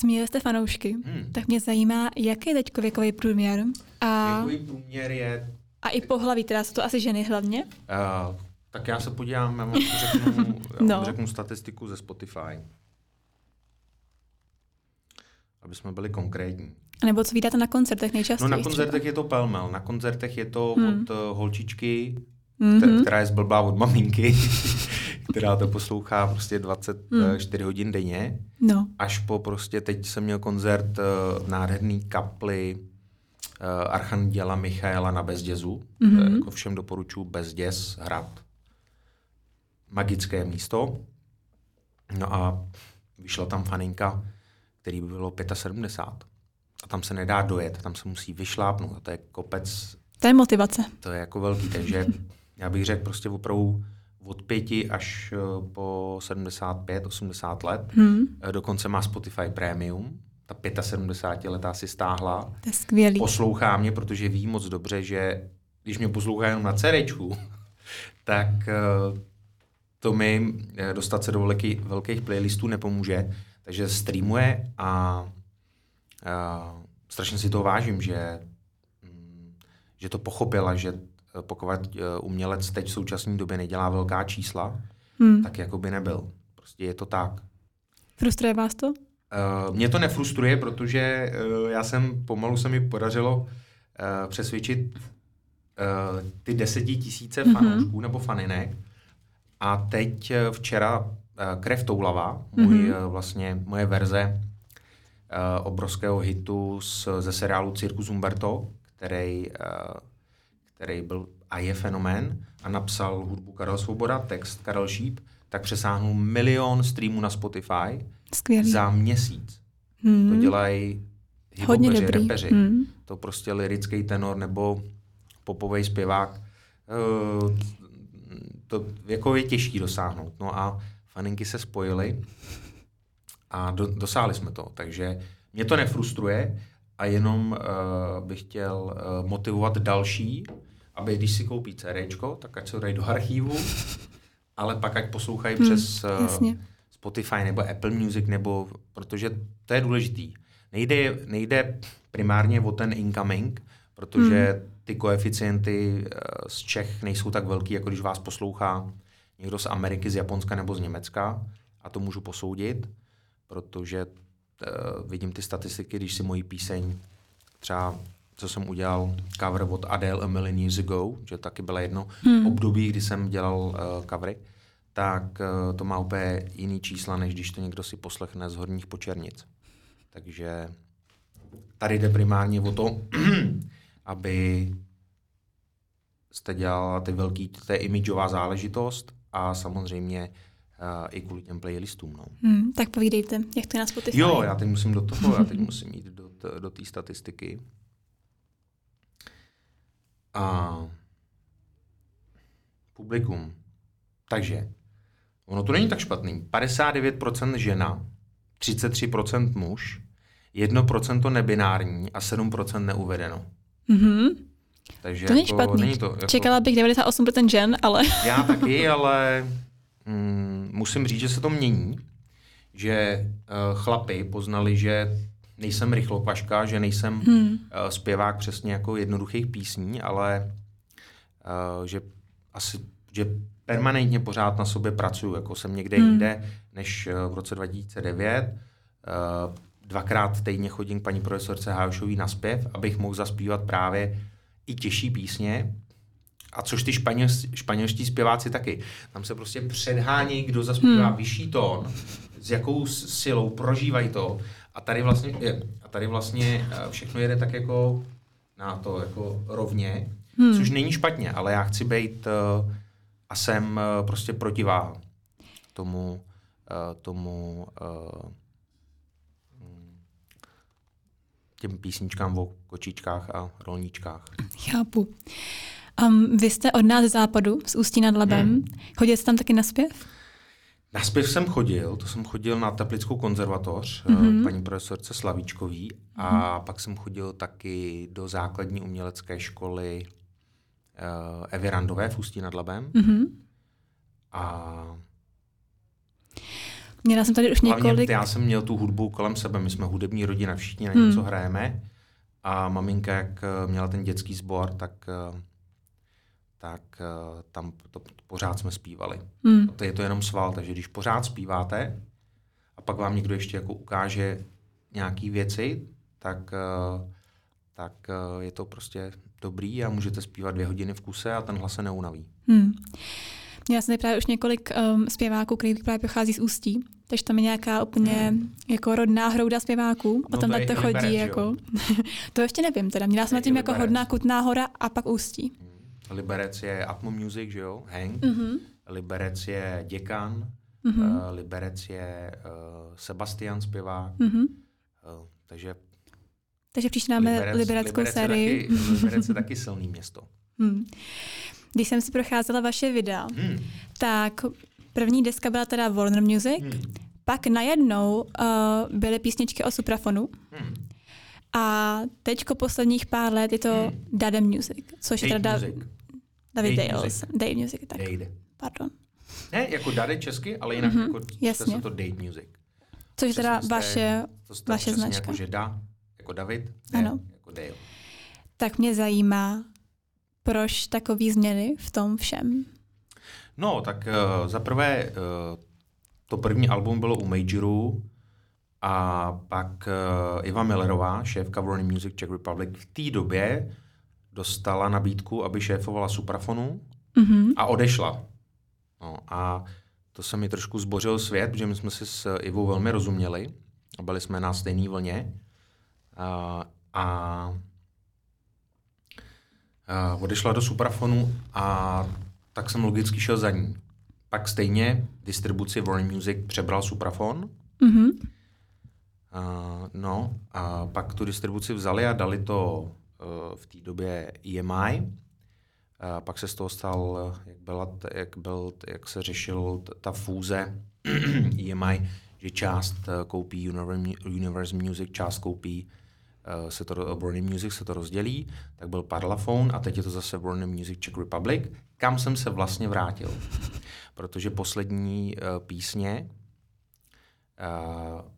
Zmínili jste fanoušky, hmm. tak mě zajímá, jaký je teď věkový průměr. A... Věkový průměr je... A i pohlaví, teda jsou to asi ženy hlavně? Uh, tak já se podívám, já vám řeknu, já no. řeknu statistiku ze Spotify. Aby jsme byli konkrétní. A nebo co vydáte na koncertech nejčastěji? No na koncertech třeba? je to pelmel. Na koncertech je to hmm. od uh, holčičky, mm-hmm. která je zblblá od maminky, která to poslouchá prostě 24 mm. hodin denně, no. až po prostě, teď jsem měl koncert uh, nádherný kaply uh, Archanděla Michaela na Bezdězu, mm-hmm. uh, jako všem doporučuji Bezděz hrad. Magické místo. No a vyšla tam faninka, který by bylo 75. A tam se nedá dojet, tam se musí vyšlápnout. A to je kopec. To je motivace. To je jako velký, takže já bych řekl prostě opravdu od pěti až eh, po 75, 80 let. Hmm. Eh, dokonce má Spotify Premium. Ta 75 letá si stáhla. To je skvělý. Poslouchá mě, protože ví moc dobře, že když mě poslouchá jenom na cerečku, tak eh, to mi dostat se do velký, velkých playlistů nepomůže. Takže streamuje a, a strašně si to vážím, že, mm, že to pochopila, že Eh, pokud eh, umělec teď v současné době nedělá velká čísla, hmm. tak jako by nebyl. Prostě je to tak. Frustruje vás to? Uh, mě to nefrustruje, protože uh, já jsem, pomalu se mi podařilo uh, přesvědčit uh, ty desetitisíce mm-hmm. fanoušků nebo faninek. A teď včera uh, Krev Toulava, můj, mm-hmm. uh, vlastně moje verze obrovského hitu z, ze seriálu Circus Umberto, který uh, který byl a je fenomén a napsal hudbu Karel Svoboda, text Karel Šíp, tak přesáhnul milion streamů na Spotify Skvělý. za měsíc. Hmm. To dělají hibopeři, repeři. Hmm. To prostě lirický tenor nebo popový zpěvák. Uh, to jako je těžký dosáhnout. No a faninky se spojily a do, dosáhli jsme to. Takže mě to nefrustruje a jenom uh, bych chtěl uh, motivovat další, aby když si koupí CD, tak ať se dají do archívu, ale pak ať poslouchají hmm, přes uh, Spotify nebo Apple Music, nebo, protože to je důležitý. Nejde, nejde primárně o ten incoming, protože hmm. ty koeficienty z Čech nejsou tak velký, jako když vás poslouchá někdo z Ameriky, z Japonska nebo z Německa. A to můžu posoudit, protože uh, vidím ty statistiky, když si moji píseň třeba co jsem udělal cover od Adele a Million Years Ago, že taky bylo jedno hmm. období, kdy jsem dělal uh, covery, tak uh, to má úplně jiný čísla, než když to někdo si poslechne z horních počernic. Takže tady jde primárně o to, aby jste dělala ty velký, to je imidžová záležitost a samozřejmě uh, i kvůli těm playlistům. No. Hmm, tak povídejte, jak to je na Spotify. Jo, já teď musím do toho, já teď musím jít do, do té statistiky. A publikum. Takže, ono to není tak špatný. 59% žena, 33% muž, 1% nebinární a 7% neuvedeno. Mhm. Takže To není jako, špatný. Není to, jako, Čekala bych 98% žen, ale... Já taky, ale mm, musím říct, že se to mění. Že uh, chlapy poznali, že nejsem rychlopaška, že nejsem Hmm. uh, zpěvák přesně jako jednoduchých písní, ale uh, že asi, že permanentně pořád na sobě pracuju, jako jsem někde Hmm. jinde, než uh, v roce 2009. Uh, dvakrát týdně chodím k paní profesorce Hájošový na zpěv, abych mohl zaspívat právě i těžší písně, a což ty španěl, španělští zpěváci taky. Tam se prostě předhání, kdo zaspívá hmm. vyšší tón, s jakou silou prožívají to. A tady vlastně, je, a tady vlastně eh, všechno jede tak jako na to jako rovně, hmm. což není špatně, ale já chci být uh, a jsem uh, prostě protiváha tomu, uh, tomu uh, těm písničkám o kočičkách a rolníčkách. Chápu. Um, vy jste od nás z západu, z Ústí nad Labem. Hmm. Chodil jste tam taky na zpěv? Na zpěv jsem chodil, to jsem chodil na Teplickou konzervatoř, Mhm. mm-hmm. paní profesorce Slavíčkový a mm-hmm. pak jsem chodil taky do základní umělecké školy uh, Evy Randové v Ústí nad Labem. Mhm. A Měla jsem tady už několik... já jsem měl tu hudbu kolem sebe, my jsme hudební rodina, všichni na Hmm. něco hrajeme a maminka, jak eh, měla ten dětský sbor, tak, tak eh, tam to, pořád jsme zpívali. Hmm. To je to jenom sval, takže když pořád zpíváte a pak vám někdo ještě jako ukáže nějaký věci, tak, eh, tak eh, je to prostě dobrý a můžete zpívat dvě hodiny v kuse a ten hlas se neunaví. Hmm. Měla jsem právě už několik um, zpěváků, který právě pochází z Ústí, takže tam je nějaká úplně hmm. jako rodná hrouda zpěváků. No a tam to je to chodí Liberec, jako... to ještě nevím teda. Měla jsem na tím jako hodná Kutná hora a pak Ústí. Liberec je Atmo Music, že jo? Hank. Mhm. Liberec je Děkan. Mhm. Uh, Liberec je uh, Sebastian zpěvák. Mhm. Uh, takže Takže příště máme libereckou Liberec je sérii. taky, Liberec je taky silný město. Hmm. Když jsem si procházela vaše videa, Hmm. tak první deska byla teda Warner Music, Hmm. pak najednou uh, byly písničky o suprafonu Hmm. A teďko posledních pár let je to Hmm. Dada Music, což je teda music. David Date Dales. music. Date Music, tak. Date. Pardon. Ne, jako dade česky, ale jinak Mhm, jako jasně. se to date music. Což je teda jste- vaše, To jste Vaše značka. Jako, že da, jako David, ne, Ano. jako Dale. tak mě zajímá, proč takový změny v tom všem. No, tak uh, za prvé, uh, to první album bylo u Majoru a pak uh, Iva Millerová, šéfka Warner Music Czech Republic, v té době dostala nabídku, aby šéfovala Suprafonu Mhm. a odešla. No, a to se mi trošku zbořil svět, protože my jsme si s Ivou velmi rozuměli a byli jsme na stejné vlně. A, a, a odešla do Suprafonu a tak jsem logicky šel za ní. Pak stejně distribuci Warner Music přebral Suprafon. Mhm. A, no a pak tu distribuci vzali a dali to uh, v té době EMI. A pak se z toho stal, jak, byla, jak, byl, jak se řešil ta fúze EMI, že část eh, koupí Univer- Universe Music, část koupí eh, se to, Warner Music se to rozdělí, tak byl Parlophone a teď je to zase Warner Music Czech Republic, kam jsem se vlastně vrátil. Protože poslední uh, písně uh,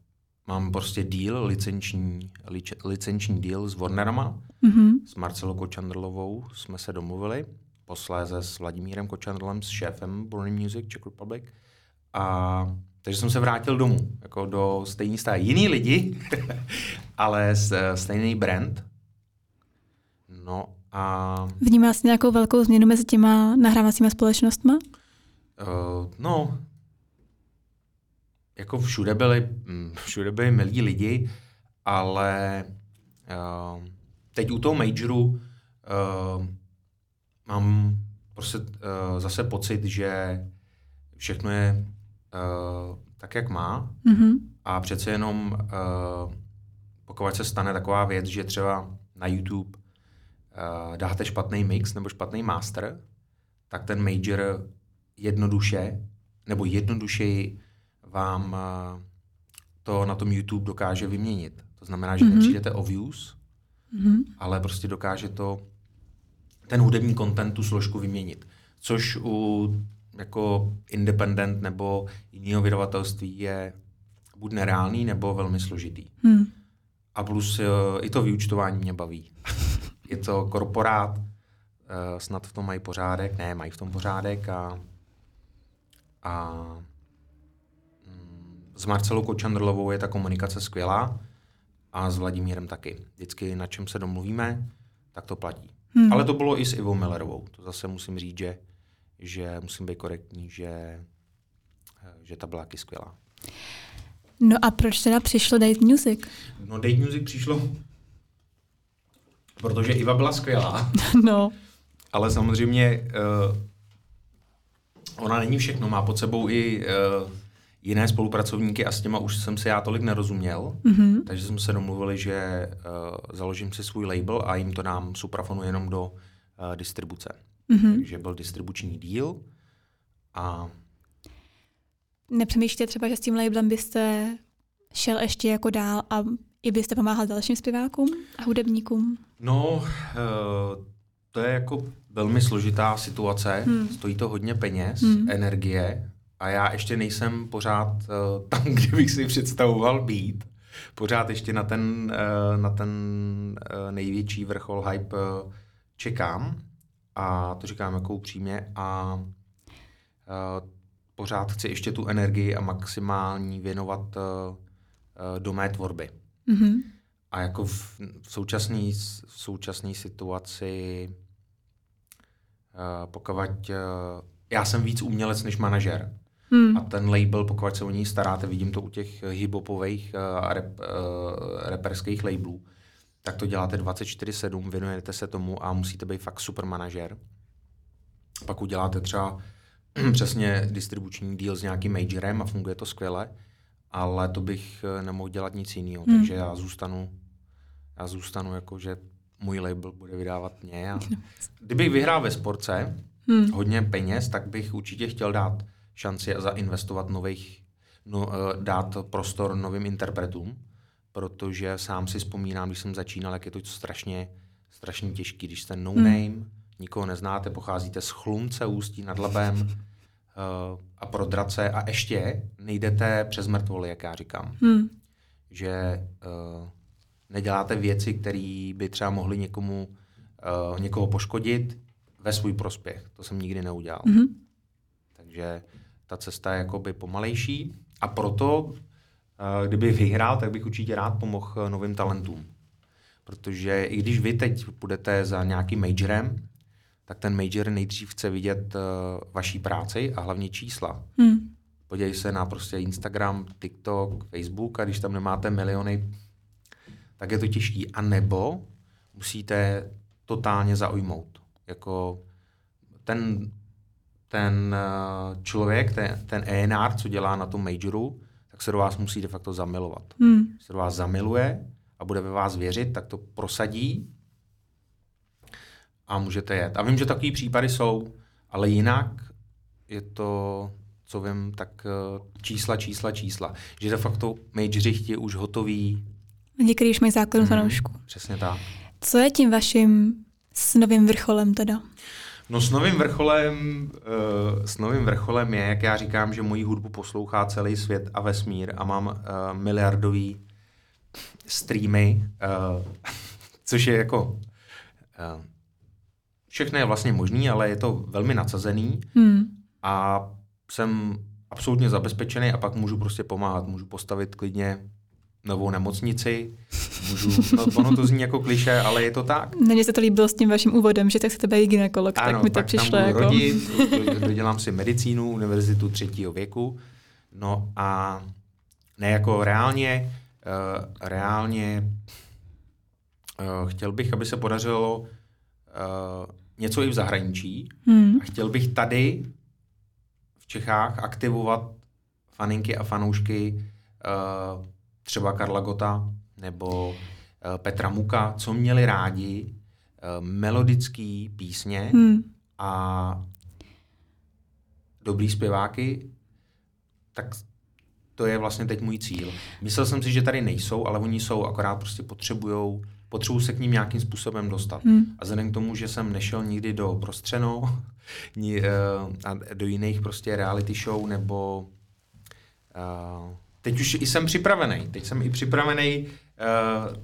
mám prostě deal, licenční, lič, licenční deal s Warnerama, Mhm. s Marcelou Kočandrlovou jsme se domluvili, posléze s Vladimírem Kočandrlem, s šéfem Warner Music Czech Republic. A takže jsem se vrátil domů, jako do stejný stáje. Jiný lidi, ale s, stejný brand. No a Vnímal jsi nějakou velkou změnu mezi těma nahrávacíma společnostma? Uh, no, jako všude byli, mm, všude byli milí lidi, ale uh, teď u toho majoru uh, mám prostě uh, zase pocit, že všechno je uh, tak, jak má Mhm. a přece jenom uh, pokud se stane taková věc, že třeba na YouTube uh, dáte špatný mix nebo špatný master, tak ten major jednoduše, nebo jednodušeji vám uh, to na tom YouTube dokáže vyměnit. To znamená, že mm-hmm. nepřijdete o views, mm-hmm. ale prostě dokáže to ten hudební content tu složku vyměnit. Což u jako independent nebo jiného vydavatelství je buď nereálný, nebo velmi složitý. Hmm. A plus uh, i to vyučtování mě baví. je to korporát, uh, snad v tom mají pořádek, ne, mají v tom pořádek a, a mm, s Marcelou Kočandrlovou je ta komunikace skvělá a s Vladimírem taky. Vždycky na čem se domluvíme, tak to platí. Hmm. Ale to bylo i s Ivou Millerovou. To zase musím říct, že, že musím být korektní, že, že ta byla taky skvělá. No a proč teda přišlo Date Music? No Date Music přišlo, protože Iva byla skvělá. no. Ale samozřejmě uh, ona není všechno, má pod sebou i uh, jiné spolupracovníky a s těma už jsem si já tolik nerozuměl, mm-hmm. takže jsme se domluvili, že uh, založím si svůj label a jim to dám suprafonu jenom do uh, distribuce. Mm-hmm. Takže byl distribuční díl a... Nepřemýšlíte třeba, že s tím labelem byste šel ještě jako dál a i byste pomáhal dalším zpěvákům a hudebníkům? No, uh, to je jako velmi složitá situace, hmm. stojí to hodně peněz, hmm. energie a já ještě nejsem pořád uh, tam, kde bych si představoval být. Pořád ještě na ten, uh, na ten uh, největší vrchol hype uh, čekám a to říkám jako upřímně a uh, pořád chci ještě tu energii a maximální věnovat uh, uh, do mé tvorby. Mm-hmm. A jako v, v současné v současný situaci uh, pokud uh, já jsem víc umělec než manažer. Hmm. A ten label, pokud se o něj staráte, vidím to u těch hiphopových a rap, uh, reperských labelů, tak to děláte 24-7, věnujete se tomu a musíte být fakt super manažer. Pak uděláte třeba přesně distribuční deal s nějakým majorem a funguje to skvěle, ale to bych eh, nemohl dělat nic jiného, hmm. takže já zůstanu, já zůstanu jako, že můj label bude vydávat mě. A kdybych vyhrál ve sportce hmm. hodně peněz, tak bych určitě chtěl dát šanci zainvestovat nových, no, eh, dát prostor novým interpretům, protože sám si vzpomínám, když jsem začínal, jak je to strašně, strašně těžký, když jste no hmm. name, hmm. nikoho neznáte, pocházíte z Chlumce, Ústí nad Labem uh, a pro drace a ještě nejdete přes mrtvoly, jak já říkám. Hmm. Že uh, neděláte věci, které by třeba mohly někomu, uh, někoho poškodit ve svůj prospěch. To jsem nikdy neudělal. Hmm. Takže ta cesta je jakoby pomalejší a proto Eh, kdyby vyhrál, tak bych určitě rád pomohl eh, novým talentům. Protože i když vy teď budete za nějakým majorem, tak ten major nejdřív chce vidět uh, vaší práci a hlavně čísla. Hmm. Podívej se na prostě Instagram, TikTok, Facebook a když tam nemáte miliony, tak je to těžký. A nebo musíte totálně zaujmout. Jako ten, ten člověk, ten, ten ENR, co dělá na tom majoru, tak se do vás musí de facto zamilovat. Hmm. Když se do vás zamiluje a bude ve vás věřit, tak to prosadí a můžete jet. A vím, že takové případy jsou, ale jinak je to, co vím, tak eh, čísla, čísla, čísla. Že de facto majoři chtějí už hotový. Někdy už mají základnu hmm, fanoušku. Přesně tak. Co je tím vaším s novým vrcholem teda? No s novým vrcholem, uh, s novým vrcholem je, jak já říkám, že moji hudbu poslouchá celý svět a vesmír a mám uh, miliardový streamy, uh, což je jako uh, všechno je vlastně možný, ale je to velmi nadsazený hmm. a jsem absolutně zabezpečený a pak můžu prostě pomáhat. Můžu postavit klidně novou nemocnici. Můžu, no, ono to zní jako kliše, ale je to tak. Mně se to líbilo s tím vaším úvodem, že tak se tebe ginekolog, ano, tak mi to tak přišlo jako... rodit, dodělám si medicínu, univerzitu třetího věku, no a ne jako reálně, uh, reálně uh, chtěl bych, aby se podařilo uh, něco i v zahraničí hmm. a chtěl bych tady v Čechách aktivovat faninky a fanoušky uh, třeba Karla Gota nebo eh, Petra Muka, co měli rádi eh, melodický písně hmm. a dobrý zpěváky, tak to je vlastně teď můj cíl. Myslel jsem si, že tady nejsou, ale oni jsou, akorát prostě potřebujou potřebuji se k ním nějakým způsobem dostat. Hmm. A vzhledem k tomu, že jsem nešel nikdy do prostřenou, ni, uh, a do jiných prostě reality show, nebo uh, teď už i jsem připravený. Teď jsem i připravený uh,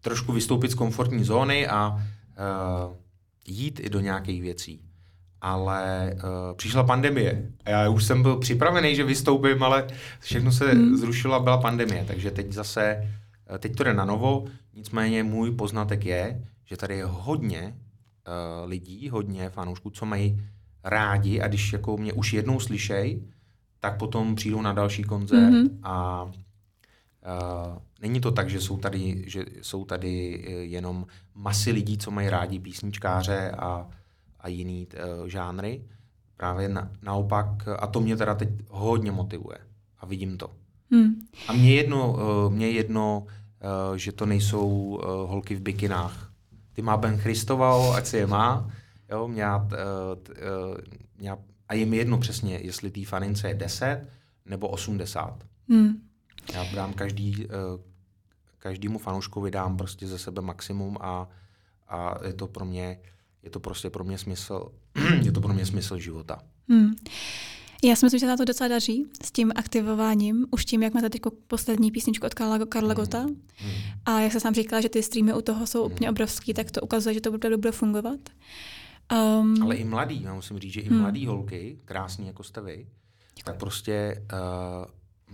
trošku vystoupit z komfortní zóny a uh, jít i do nějakých věcí. Ale uh, přišla pandemie a já už jsem byl připravený, že vystoupím, ale všechno se hmm. zrušilo a byla pandemie, takže teď zase, uh, teď to jde na novo, nicméně můj poznatek je, že tady je hodně uh, lidí, hodně fanoušků, co mají rádi a když jako mě už jednou slyšej, tak potom přijdou na další koncert mm-hmm. a uh, není to tak, že jsou tady, že jsou tady eh, jenom masy lidí, co mají rádi písničkáře a, a jiný uh, žánry. Právě na, naopak, a to mě teda teď hodně motivuje a vidím to. Hmm. A mě jedno, uh, mě jedno uh, že to nejsou uh, holky v bikinách. Ty má Ben Christoval, ať si je má. Jo, mě, uh, uh, mě a je mi jedno přesně, jestli té fanince je 10 nebo 80. Hmm. Já dám každý, uh, každému fanouškovi dám prostě ze sebe maximum a, a je to pro mě, je to prostě pro mě smysl, je to pro mě smysl života. Hmm. Já si myslím, že se to docela daří s tím aktivováním, už tím, jak máte teď poslední písničku od Karla, Karla hmm. Gota. Hmm. A jak se sám říkala, že ty streamy u toho jsou hmm. úplně obrovský, tak to ukazuje, že to bude fungovat. Um, Ale i mladý, já musím říct, že i hmm. mladý holky, krásný jako jste vy, tak prostě uh,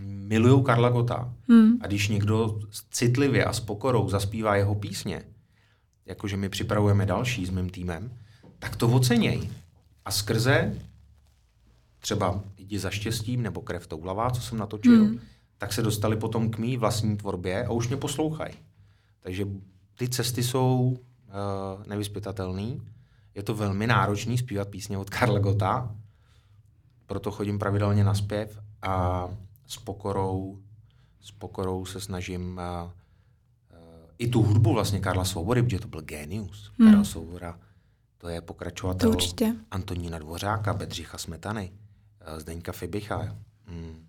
milují Karla Gota. Hmm. A když někdo citlivě a s pokorou zaspívá jeho písně, jakože my připravujeme další s mým týmem, tak to oceněj. A skrze třeba Jdi za štěstím nebo Krev toulavá, co jsem natočil, hmm. tak se dostali potom k mý vlastní tvorbě a už mě poslouchají. Takže ty cesty jsou uh, nevyspytatelné. Je to velmi náročný zpívat písně od Karla Gota, proto chodím pravidelně na zpěv a s pokorou, s pokorou se snažím uh, i tu hudbu vlastně Karla Svobody, protože to byl genius. Hmm. Karla Svoboda, to je pokračovatel to Antonína Dvořáka, Bedřicha Smetany, uh, Zdeňka Fibicha. Hmm.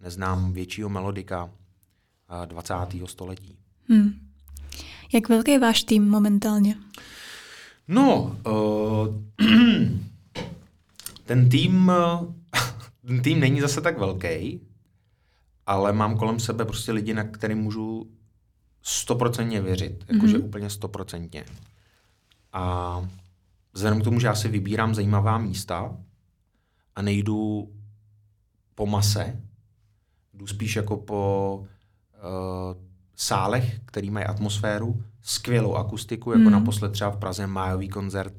Neznám většího melodika uh, 20. století. Hmm. Jak velký je váš tým momentálně? No, uh, ten tým, ten tým není zase tak velký, ale mám kolem sebe prostě lidi, na který můžu stoprocentně věřit, jakože mm-hmm. úplně stoprocentně. A vzhledem k tomu, že já si vybírám zajímavá místa a nejdu po mase, jdu spíš jako po uh, sálech, který mají atmosféru, skvělou akustiku, jako hmm. naposled třeba v Praze májový koncert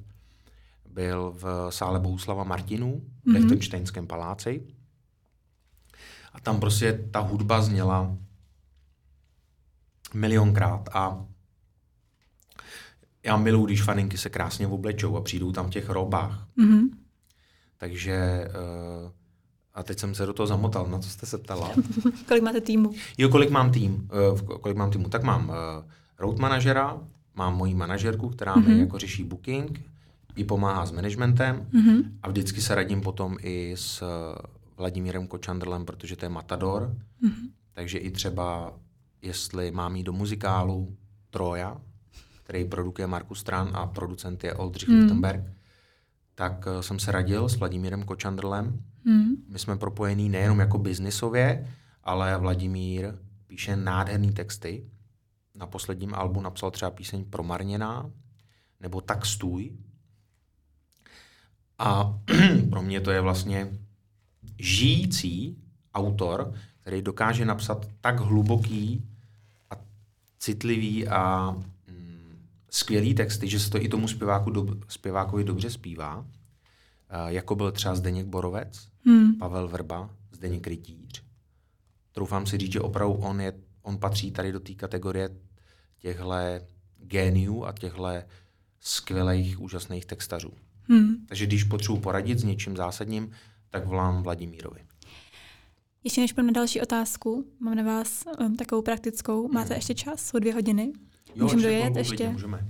byl v sále Bohuslava Martinů v mm-hmm. Lichtensteinském paláci. A tam prostě ta hudba zněla milionkrát a já miluji, když faninky se krásně oblečou a přijdou tam v těch robách. Mm-hmm. Takže uh, a teď jsem se do toho zamotal. Na co jste se ptala? kolik máte týmu? Jo, kolik mám tým. Uh, kolik mám týmu? Tak mám uh, road manažera, mám moji manažerku, která mm-hmm. mi mhm. jako řeší booking, i pomáhá s managementem mm-hmm. a vždycky se radím potom i s Vladimírem Kočandrlem, protože to je matador. Mm-hmm. Takže i třeba, jestli mám jít do muzikálu Troja, který produkuje Markus Stran a producent je Oldřich mm. Lichtenberg, tak uh, jsem se radil s Vladimírem Kočandrlem. Mm. My jsme propojení nejenom jako biznisově, ale Vladimír píše nádherný texty. Na posledním albu napsal třeba píseň Promarněná nebo Tak stůj. A pro mě to je vlastně žijící autor, který dokáže napsat tak hluboký a citlivý a skvělý texty, že se to i tomu zpěváku do, zpěvákovi dobře zpívá, uh, jako byl třeba Zdeněk Borovec, hmm. Pavel Vrba, Zdeněk Rytíř. Troufám si říct, že opravdu on, je, on patří tady do té kategorie těchto géniů a těchto skvělých, úžasných textařů. Hmm. Takže když potřebuji poradit s něčím zásadním, tak volám Vladimírovi. Ještě než půjdeme na další otázku, mám na vás um, takovou praktickou. Máte hmm. ještě čas? Jsou dvě hodiny? Jo, Můžeme dojet ještě? můžeme.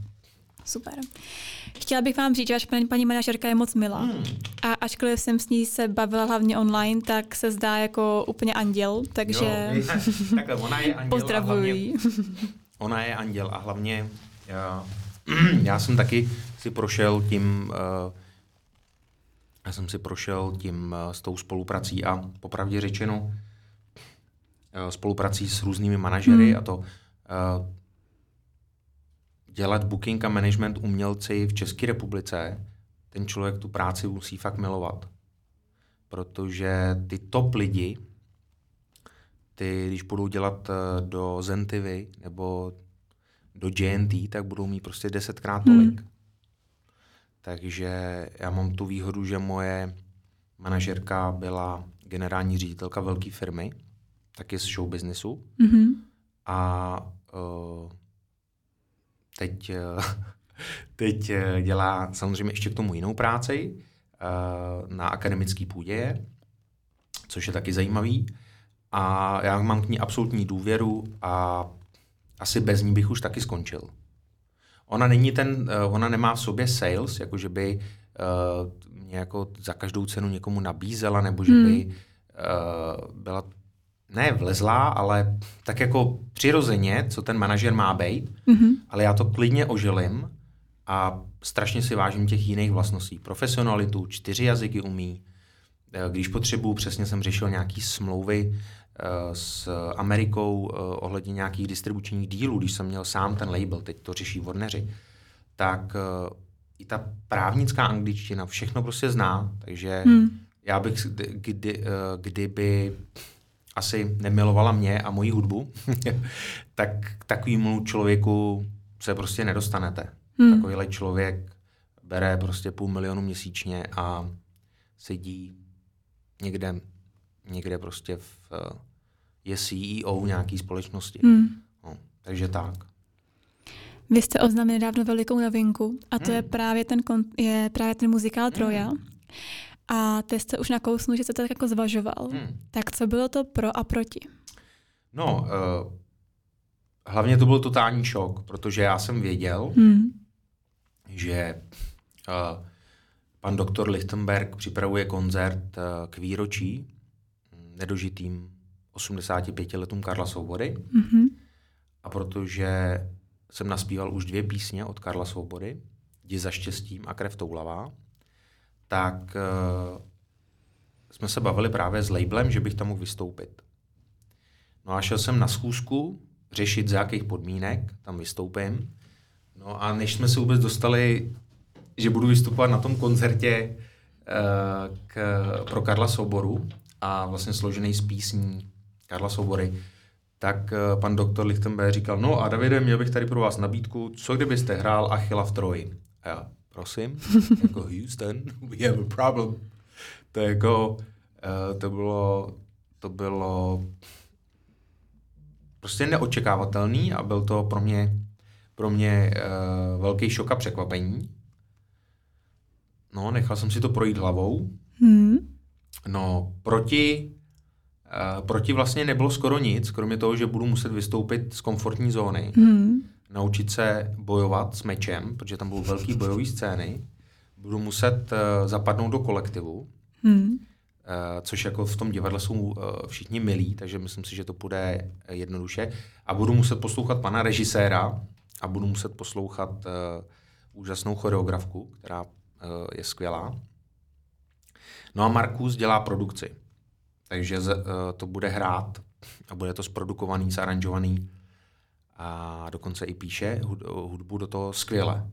super. Chtěla bych vám říct, že paní, paní manažerka je moc milá. Hmm. A ačkoliv jsem s ní se bavila hlavně online, tak se zdá jako úplně anděl, takže jo, takhle, ona je anděl pozdravuji. Ona je anděl a hlavně já, já jsem taky si prošel tím, uh, já jsem si prošel tím uh, s tou spoluprací a popravdě řečeno uh, spoluprací s různými manažery hmm. a to dělat booking a management umělci v České republice, ten člověk tu práci musí fakt milovat. Protože ty top lidi, ty, když budou dělat do Zentivy nebo do JNT, tak budou mít prostě desetkrát tolik. Hmm. Takže já mám tu výhodu, že moje manažerka byla generální ředitelka velké firmy, taky z show businessu. Mm-hmm. A uh, teď, uh, teď uh, dělá samozřejmě ještě k tomu jinou práci uh, na akademické půdě, což je taky zajímavý. A já mám k ní absolutní důvěru a asi bez ní bych už taky skončil. Ona není ten, ona nemá v sobě sales, jako že by uh, mě jako za každou cenu někomu nabízela, nebo že hmm. by uh, byla ne vlezlá, ale tak jako přirozeně, co ten manažer má být, mm-hmm. ale já to klidně ožilím a strašně si vážím těch jiných vlastností. Profesionalitu, čtyři jazyky umí, když potřebuju, přesně jsem řešil nějaký smlouvy Eh, s Amerikou eh, ohledně nějakých distribučních dílů, když jsem měl sám ten label, teď to řeší Warneri, tak eh, i ta právnická angličtina všechno prostě zná, takže hmm. já bych, kdy, kdyby asi nemilovala mě a moji hudbu, tak k takovému člověku se prostě nedostanete. Hmm. Takovýhle člověk bere prostě půl milionu měsíčně a sedí někde, někde prostě v je CEO nějaké společnosti. Hmm. No, takže tak. Vy jste oznámili nedávno velikou novinku a to hmm. je právě ten, je právě ten muzikál Troja. Hmm. A ty jste už nakousnul, že jste to tak jako zvažoval. Hmm. Tak co bylo to pro a proti? No, uh, hlavně to byl totální šok, protože já jsem věděl, hmm. že uh, pan doktor Lichtenberg připravuje koncert uh, k výročí nedožitým 85 letům Karla Svobody. Mm-hmm. A protože jsem naspíval už dvě písně od Karla Svobody, Jdi za štěstím a Krev toulavá, tak uh, jsme se bavili právě s labelem, že bych tam mohl vystoupit. No a šel jsem na schůzku řešit, z jakých podmínek tam vystoupím. No a než jsme se vůbec dostali, že budu vystupovat na tom koncertě uh, k, pro Karla Soboru a vlastně složený z písní Karla Svobory, tak uh, pan doktor Lichtenberg říkal, no a Davide, měl bych tady pro vás nabídku, co kdybyste hrál Achilla v Troji? A já, prosím, jako Houston, we have a problem. To jako, uh, to bylo, to bylo prostě neočekávatelný a byl to pro mě, pro mě uh, velký šok a překvapení. No, nechal jsem si to projít hlavou. Hmm. No, proti Uh, proti vlastně nebylo skoro nic, kromě toho, že budu muset vystoupit z komfortní zóny, hmm. Naučit se bojovat s mečem, protože tam budou velký bojové scény, budu muset uh, zapadnout do kolektivu, hmm. uh, což jako v tom divadle jsou uh, všichni milí, takže myslím si, že to půjde jednoduše. A budu muset poslouchat pana režiséra a budu muset poslouchat uh, úžasnou choreografku, která uh, je skvělá. No a Markus dělá produkci. Takže z, uh, to bude hrát a bude to zprodukovaný, zaranžovaný a dokonce i píše hudbu do toho skvěle.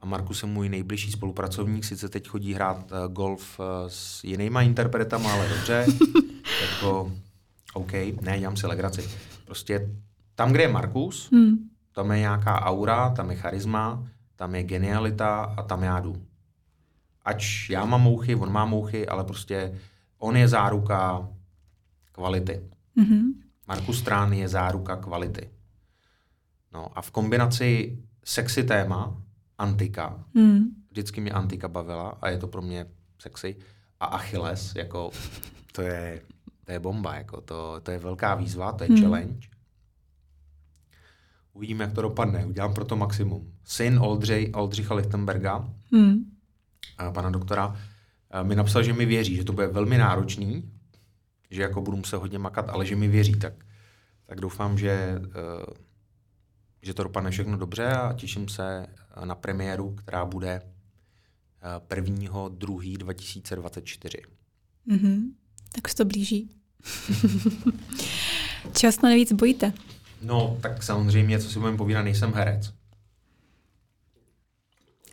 A Markus je můj nejbližší spolupracovník, sice teď chodí hrát uh, golf uh, s jinýma interpretama, ale dobře. jako, OK, ne, dělám si legraci. Prostě tam, kde je Markus, hmm. tam je nějaká aura, tam je charisma, tam je genialita a tam já jdu. Ač já mám mouchy, on má mouchy, ale prostě on je záruka kvality. Mm-hmm. Markus Strán je záruka kvality. No a v kombinaci sexy téma, antika, mm. vždycky mě antika bavila a je to pro mě sexy, a Achilles, jako to je, to je bomba, jako to, to je velká výzva, to je mm. challenge. Uvidíme, jak to dopadne. Udělám pro to maximum. Syn Oldřej, Oldřicha Lichtenberga, Hmm. a pana doktora, a mi napsal, že mi věří, že to bude velmi náročný, že jako budu muset hodně makat, ale že mi věří. Tak, tak doufám, že, eh, že to dopadne všechno dobře a těším se na premiéru, která bude eh, 1. 2. 2024. Mm-hmm. Tak se to blíží. Čeho se nejvíc bojíte? No, tak samozřejmě, co si budeme povídat, nejsem herec.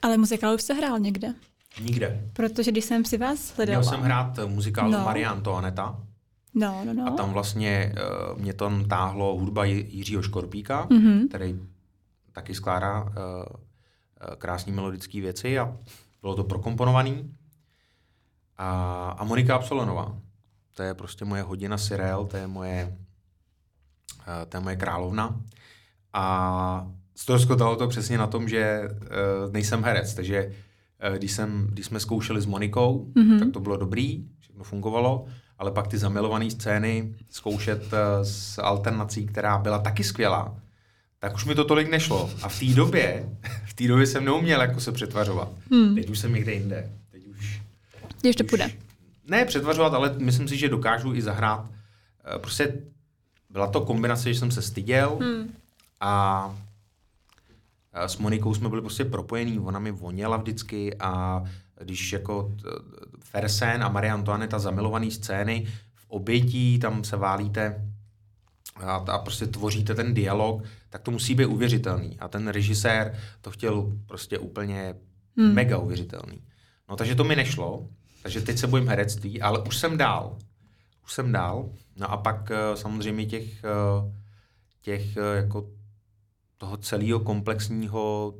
Ale muzikál už se hrál někde. Nikde. Protože když jsem si vás hledala... Měl jsem hrát muzikál no. Marie Antoaneta No, no, no. a tam vlastně uh, mě tam táhlo hudba Ji- Jiřího Škorpíka, Mhm. který taky skládá uh, krásné melodické věci a bylo to prokomponovaný. A, a Monika Absolonová. To je prostě moje hodina Sirel, to je moje, uh, to je moje královna. A ztroskotalo to přesně na tom, že uh, nejsem herec, takže uh, když, jsem, když jsme zkoušeli s Monikou, Mhm. mm-hmm. tak to bylo dobrý, všechno fungovalo, ale pak ty zamilované scény zkoušet uh, s alternací, která byla taky skvělá, tak už mi to tolik nešlo. A v té době, v té době jsem neuměl jako se přetvařovat. Hmm. Teď už jsem někde jinde. Teď už Když to už- půjde. Ne přetvařovat, ale myslím si, že dokážu i zahrát. Eh, Prostě byla to kombinace, že jsem se styděl Hmm. a a s Monikou jsme byli prostě propojení, ona mi voněla vždycky a když jako Fersen a Marie Antoineta zamilované scény v obětí, tam se válíte a, a prostě tvoříte ten dialog, tak to musí být uvěřitelný. A ten režisér to chtěl prostě úplně Hmm. hmm. mega uvěřitelný. No takže to mi nešlo, takže teď se bojím herectví, ale už jsem dál. Už jsem dál. No a pak eh, samozřejmě těch, eh, těch eh, jako toho celého komplexního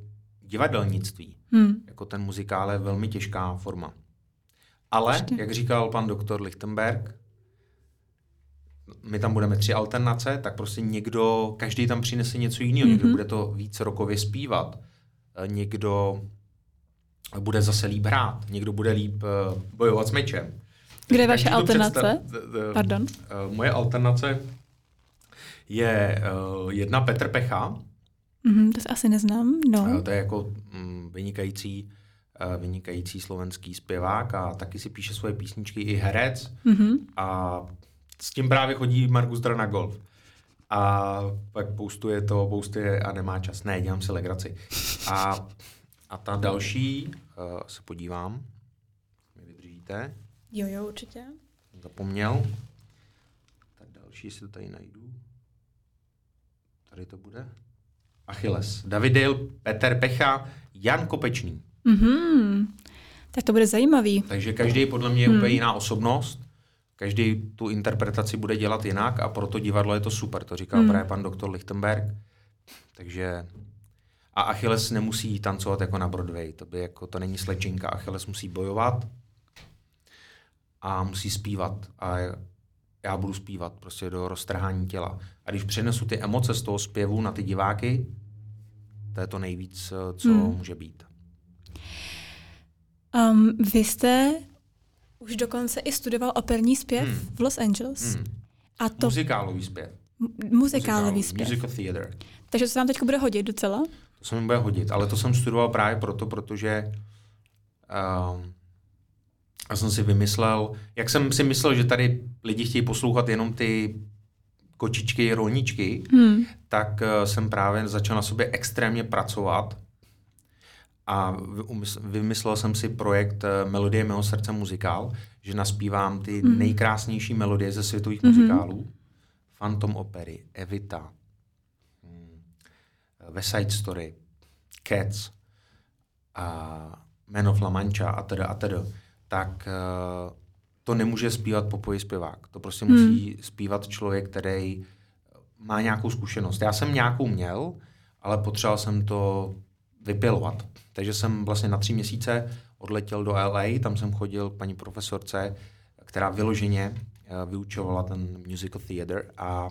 divadelnictví. Hmm. Jako ten muzikál je velmi těžká forma. Ale, Ještě. jak říkal pan doktor Lichtenberg, my tam budeme tři alternace, tak prostě někdo, každý tam přinese něco jiného. Mm-hmm. Někdo Mhm. bude to víc rokově zpívat, eh, někdo bude zase líp hrát, někdo bude líp eh, bojovat s mečem. Kde je vaše alternace? představ- Pardon. eh, Moje alternace je jedna Petr Pecha, Mhm, to se asi neznám. No. Eh, To je jako mm, vynikající, eh, vynikající slovenský zpěvák a taky si píše svoje písničky i herec Mhm. a s tím právě chodí Markus Dra na golf. A pak postuje to, postuje a nemá čas. Ne, dělám si legraci. A, a ta další, uh, se podívám, mi vydržíte, Jo, jo, určitě. zapomněl. Ta další si to tady najdu. Tady to bude. Achilles. David Dale, Petr Pecha, Jan Kopečný. Mhm. Tak to bude zajímavý. Takže každý podle mě je úplně jiná osobnost. Každý tu interpretaci bude dělat jinak a proto divadlo je to super. To říkal Hmm. právě pan doktor Lichtenberg. Takže a Achilles nemusí tancovat jako na Broadway. To by jako, to není slečinka. Achilles musí bojovat a musí zpívat. A já budu zpívat prostě do roztrhání těla. A když přenesu ty emoce z toho zpěvu na ty diváky, to je to nejvíc, co Hmm. může být. Um, vy jste už dokonce i studoval operní zpěv Hmm. v Los Angeles. Hmm. A to Muzikálový zpěv. m- muzikálový zpěv. Musical theater. Takže se vám teď bude hodit docela? To se mi bude hodit, ale to jsem studoval právě proto, protože um, já jsem si vymyslel, jak jsem si myslel, že tady lidi chtějí poslouchat jenom ty kočičky, rolničky, Hmm. tak uh, jsem právě začal na sobě extrémně pracovat a vymyslel jsem si projekt uh, Melodie mého srdce muzikál, že naspívám ty Mhm. nejkrásnější melodie ze světových Mhm. muzikálů. Phantom opery, Evita, hmm, West Side Story, Cats, a Man of La Mancha a teda a teda, tak uh, to nemůže zpívat popoji zpěvák. To prostě Hmm. musí zpívat člověk, který má nějakou zkušenost. Já jsem nějakou měl, ale potřeboval jsem to vypilovat. Takže jsem vlastně na tři měsíce odletěl do LA, tam jsem chodil k paní profesorce, která vyloženě eh, vyučovala ten musical theater a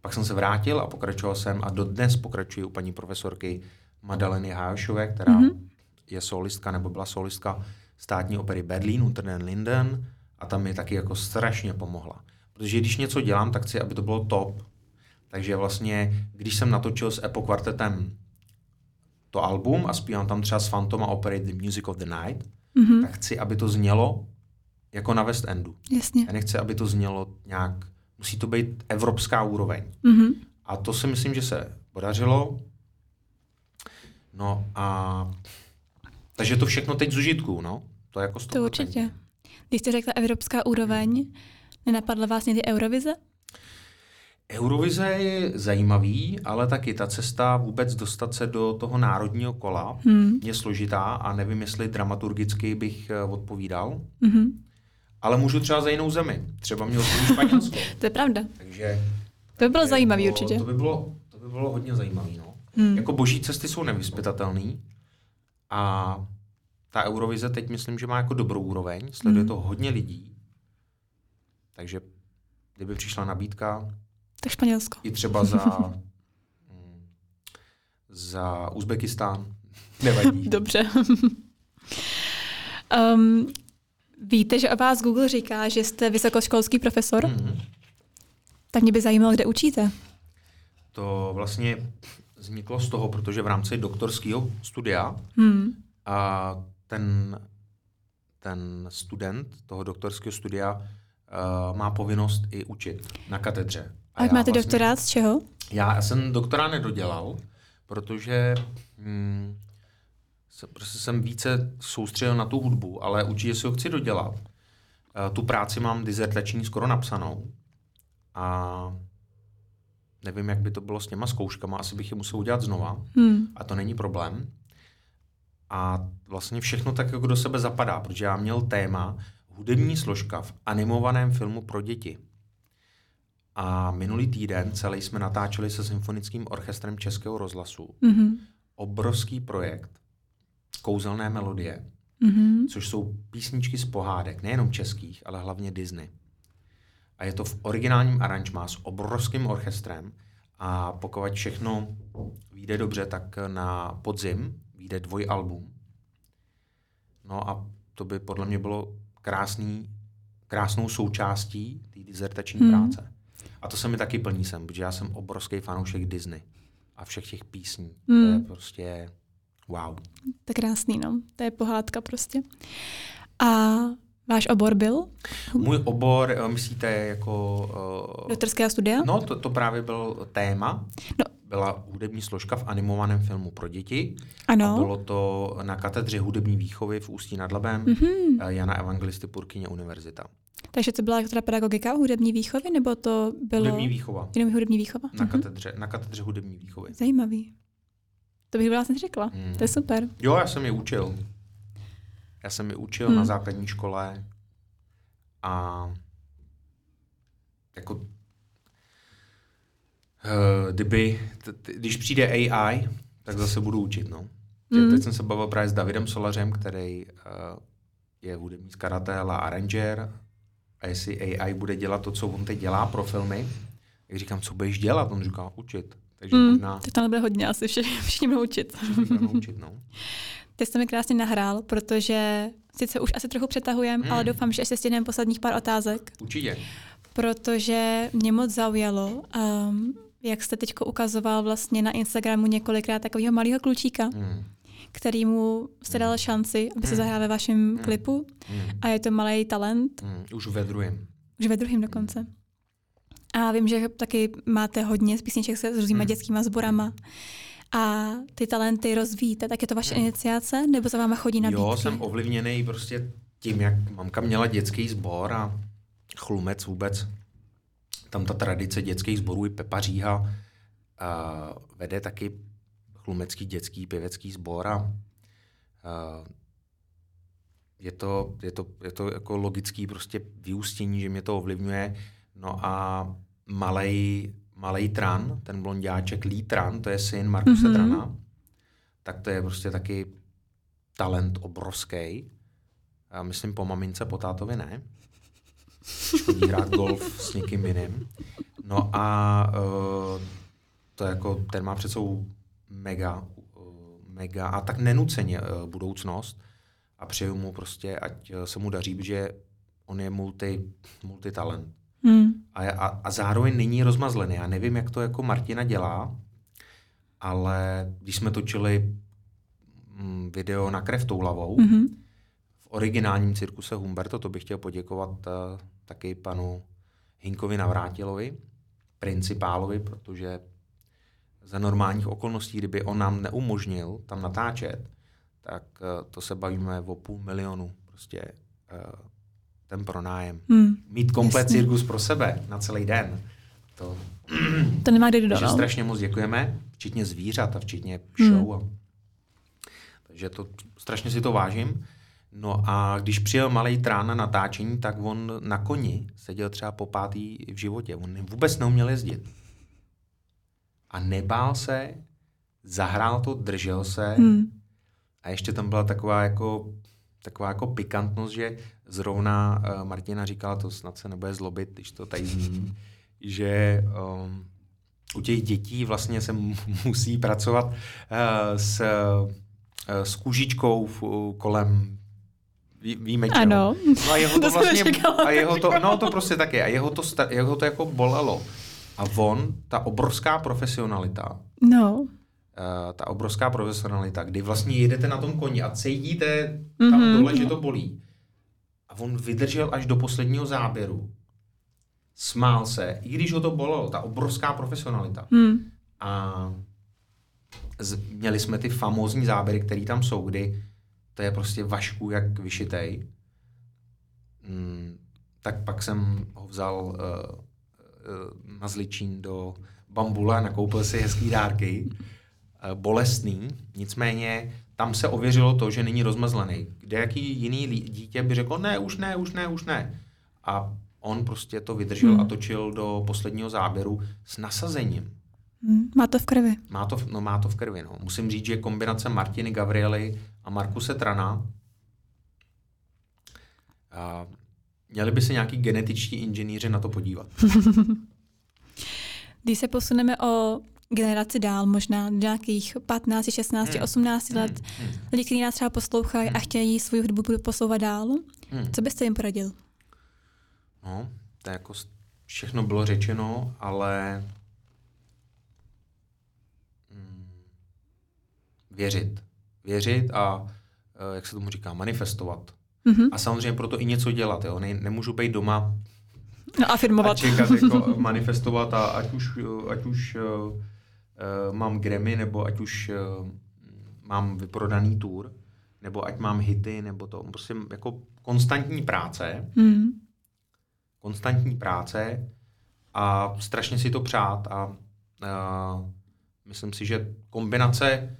pak jsem se vrátil a pokračoval jsem a dodnes pokračuji u paní profesorky Madaleny Hájošové, která Mhm. mm-hmm. je solistka nebo byla solistka státní opery Berlin, Unter den Linden a tam mi taky jako strašně pomohla. Protože když něco dělám, tak chci, aby to bylo top. Takže vlastně, když jsem natočil s Epo kvartetem to album a zpívám tam třeba s Phantom a Operate the Music of the Night, mm-hmm. tak chci, aby to znělo jako na West Endu. Jasně. Já nechci, aby to znělo nějak, musí to být evropská úroveň. Mm-hmm. A to si myslím, že se podařilo. No a takže to všechno teď z užitku, no. To je jako To určitě. Když jste řekla evropská úroveň, nenapadla vás někdy Eurovize? Eurovize je zajímavý, ale taky ta cesta vůbec dostat se do toho národního kola hmm. je složitá a nevím, jestli dramaturgicky bych eh, odpovídal. Hmm. Ale můžu třeba za jinou zemi. Třeba měl jsem Španělsko. to je pravda. Takže to by bylo zajímavé určitě. To by bylo, to by bylo hodně zajímavé. No. Hmm. Jako boží cesty jsou nevyspytatelné a ta Eurovize teď myslím, že má jako dobrou úroveň, sleduje hmm. to hodně lidí, takže kdyby přišla nabídka, tak Španělsko. I třeba za, mm, za Uzbekistán. Nevadí. Dobře. um, víte, že o vás Google říká, že jste vysokoškolský profesor? Mm-hmm. Tak mě by zajímalo, kde učíte. To vlastně vzniklo z toho, protože v rámci doktorského studia hmm. a ten, ten student toho doktorského studia uh, má povinnost i učit na katedře. A, a máte vlastně, doktorát z čeho? Já jsem doktorát nedodělal, protože hm, se, prostě jsem více soustředil na tu hudbu, ale určitě si ho chci dodělat. Uh, tu práci mám dizertační skoro napsanou a nevím, jak by to bylo s těma zkouškama, asi bych je musel udělat znova hmm. a to není problém. A vlastně všechno tak jako do sebe zapadá, protože já měl téma hudební složka v animovaném filmu pro děti. A minulý týden celý jsme natáčeli se symfonickým orchestrem Českého rozhlasu. Mm-hmm. Obrovský projekt Kouzelné melodie, mm-hmm. což jsou písničky z pohádek, nejenom českých, ale hlavně Disney. A je to v originálním aranžmá s obrovským orchestrem a pokud všechno vyjde dobře, tak na podzim vyjde dvojalbum. No a to by podle mě bylo krásný, krásnou součástí té dizertační hmm. práce. A to se mi taky plní sem, protože já jsem obrovský fanoušek Disney a všech těch písní. Hmm. To je hmm. prostě wow. To je krásný, no. To je pohádka prostě. A váš obor byl? Můj obor, eh, myslíte jako... Uh, Doktorského studia? No, to, to právě byl téma. No. Byla hudební složka v animovaném filmu pro děti. Ano. A bylo to na katedře hudební výchovy v Ústí nad Labem mm-hmm. Jana Evangelisty Purkyně univerzita. Takže to byla teda pedagogika hudební výchovy, nebo to bylo... Hudební výchova. Jenom hudební výchova? Na, mm-hmm. katedře, na katedře hudební výchovy. Zajímavý. To bych vlastně řekla. Mm. To je super. Jo, já jsem je učil. Já jsem je učil mm. na základní škole a jako kdyby, když přijde AI, tak zase budu učit, no. Mm. Teď jsem se bavil právě s Davidem Solařem, který uh, je hudební skladatel a arranger a jestli AI bude dělat to, co on teď dělá pro filmy, jak říkám, co budeš dělat? On říká, učit. Takže mm, možná... Tak tam bude hodně asi, všichni, všichni budou učit. Všichni učit, no. Ty jsi to mi krásně nahrál, protože sice už asi trochu přetahujem, mm. ale doufám, že ještě stihneme posledních pár otázek. Určitě. Protože mě moc zaujalo, um, jak jste teď ukazoval vlastně na Instagramu několikrát takového malého klučíka. Mm který mu jste dal šanci, aby se hmm. zahrál ve vašem hmm. klipu. Hmm. A je to malý talent. Už ve druhém. Už ve druhém dokonce. A vím, že taky máte hodně písniček se s různýma dětskýma sborama. A ty talenty rozvíjíte, tak je to vaše iniciace, nebo za váma chodí nabídky? Jo, jsem ovlivněný prostě tím, jak mamka měla dětský sbor a chlumec vůbec. Tam ta tradice dětských sborů i Pepa Říha a vede taky chlumecký dětský pěvecký sbor a je to, je to, je to jako logický prostě vyústění, že mě to ovlivňuje. No a malej, malej Tran, ten blondiáček Lee Tran, to je syn Markuse mm-hmm. Trana, tak to je prostě taky talent obrovský. Já myslím po mamince, po tátovi ne. Chodí hrát golf s někým jiným. No a uh, to jako, ten má před sebou mega, uh, mega a tak nenuceně uh, budoucnost a přeju mu prostě, ať se mu daří, protože on je multi, multitalent. Hmm. a, a, a zároveň není rozmazlený. Já nevím, jak to jako Martina dělá, ale když jsme točili mm, video na krev tou hlavou, mm-hmm. v originálním cirkuse Humberto, to bych chtěl poděkovat taky panu Hinkovi Navrátilovi, principálovi, protože za normálních okolností, kdyby on nám neumožnil tam natáčet, tak uh, to se bavíme o půl milionu prostě uh, ten pronájem. Hmm. Mít komplet Jasně. cirkus pro sebe na celý den. To, to nemá kde dodat. Takže strašně moc děkujeme, včetně zvířat a včetně show. Hmm. Takže to strašně si to vážím. No a když přijel malý trán na natáčení, tak on na koni seděl třeba po pátý v životě. On vůbec neuměl jezdit. A nebál se, zahrál to, držel se. Hmm. A ještě tam byla taková jako, taková jako pikantnost, že zrovna uh, Martina říkala, to snad se nebude zlobit, když to tady zmíním, že um, u těch dětí vlastně se musí pracovat uh, s, uh, s kůžičkou v, uh, kolem víme čeho. Ano. No a jeho to, to vlastně, a jeho to, no to prostě taky, a jeho to, jeho to jako bolelo. A on, ta obrovská profesionalita, no. Uh, ta obrovská profesionalita, kdy vlastně jedete na tom koni a cítíte tam mm-hmm. dole, že to bolí. A on vydržel až do posledního záběru. Smál se, i když ho to bolelo, ta obrovská profesionalita. Mm. A z, měli jsme ty famózní záběry, které tam jsou, kdy to je prostě vašku jak vyšitej. Mm, tak pak jsem ho vzal uh, uh, na zličín do bambula, nakoupil si hezký dárky, uh, bolestný, nicméně tam se ověřilo to, že není rozmazlený. Kde jaký jiný dítě by řekl, ne, už ne, už ne, už ne. A on prostě to vydržel hmm. a točil do posledního záběru s nasazením. Hmm, má to v krvi. Má to, no, má to v krvi. No. Musím říct, že kombinace Martiny Gabriely a Markuse Trana a měli by se nějaký genetičtí inženýři na to podívat. Když se posuneme o generaci dál, možná nějakých 15, 16, hmm. 18 let, hmm. lidi, kteří nás třeba poslouchají hmm. a chtějí svou hudbu posouvat dál, hmm. co byste jim poradil? No, to jako všechno bylo řečeno, ale věřit. Věřit a, eh, jak se tomu říká, manifestovat. Mm-hmm. A samozřejmě proto i něco dělat. Jo? Ne, nemůžu být doma no, afirmovat. a čekat, jako manifestovat a ať už, ať už uh, uh, mám Grammy, nebo ať už uh, mám vyprodaný tour, nebo ať mám hity, nebo to. Prostě jako konstantní práce. Mm. Konstantní práce a strašně si to přát a uh, myslím si, že kombinace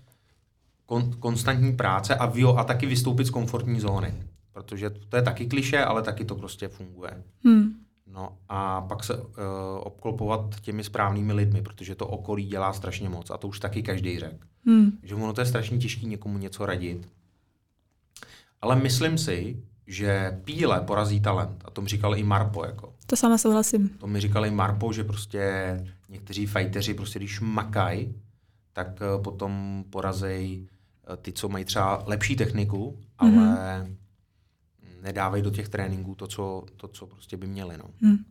kon, konstantní práce a, vio, a taky vystoupit z komfortní zóny. Protože to je taky kliše, ale taky to prostě funguje. Hmm. No a pak se uh, obklopovat těmi správnými lidmi, protože to okolí dělá strašně moc a to už taky každý řek. Hmm. Že ono to je strašně těžké někomu něco radit. Ale myslím si, že píle porazí talent. A to mi říkal i Marpo. Jako. To sama souhlasím. To mi říkal i Marpo, že prostě někteří fajteři, prostě když makají, tak uh, potom porazejí uh, ty, co mají třeba lepší techniku, ale mm-hmm nedávají do těch tréninků to, co, to, co prostě by měli. No. Hmm.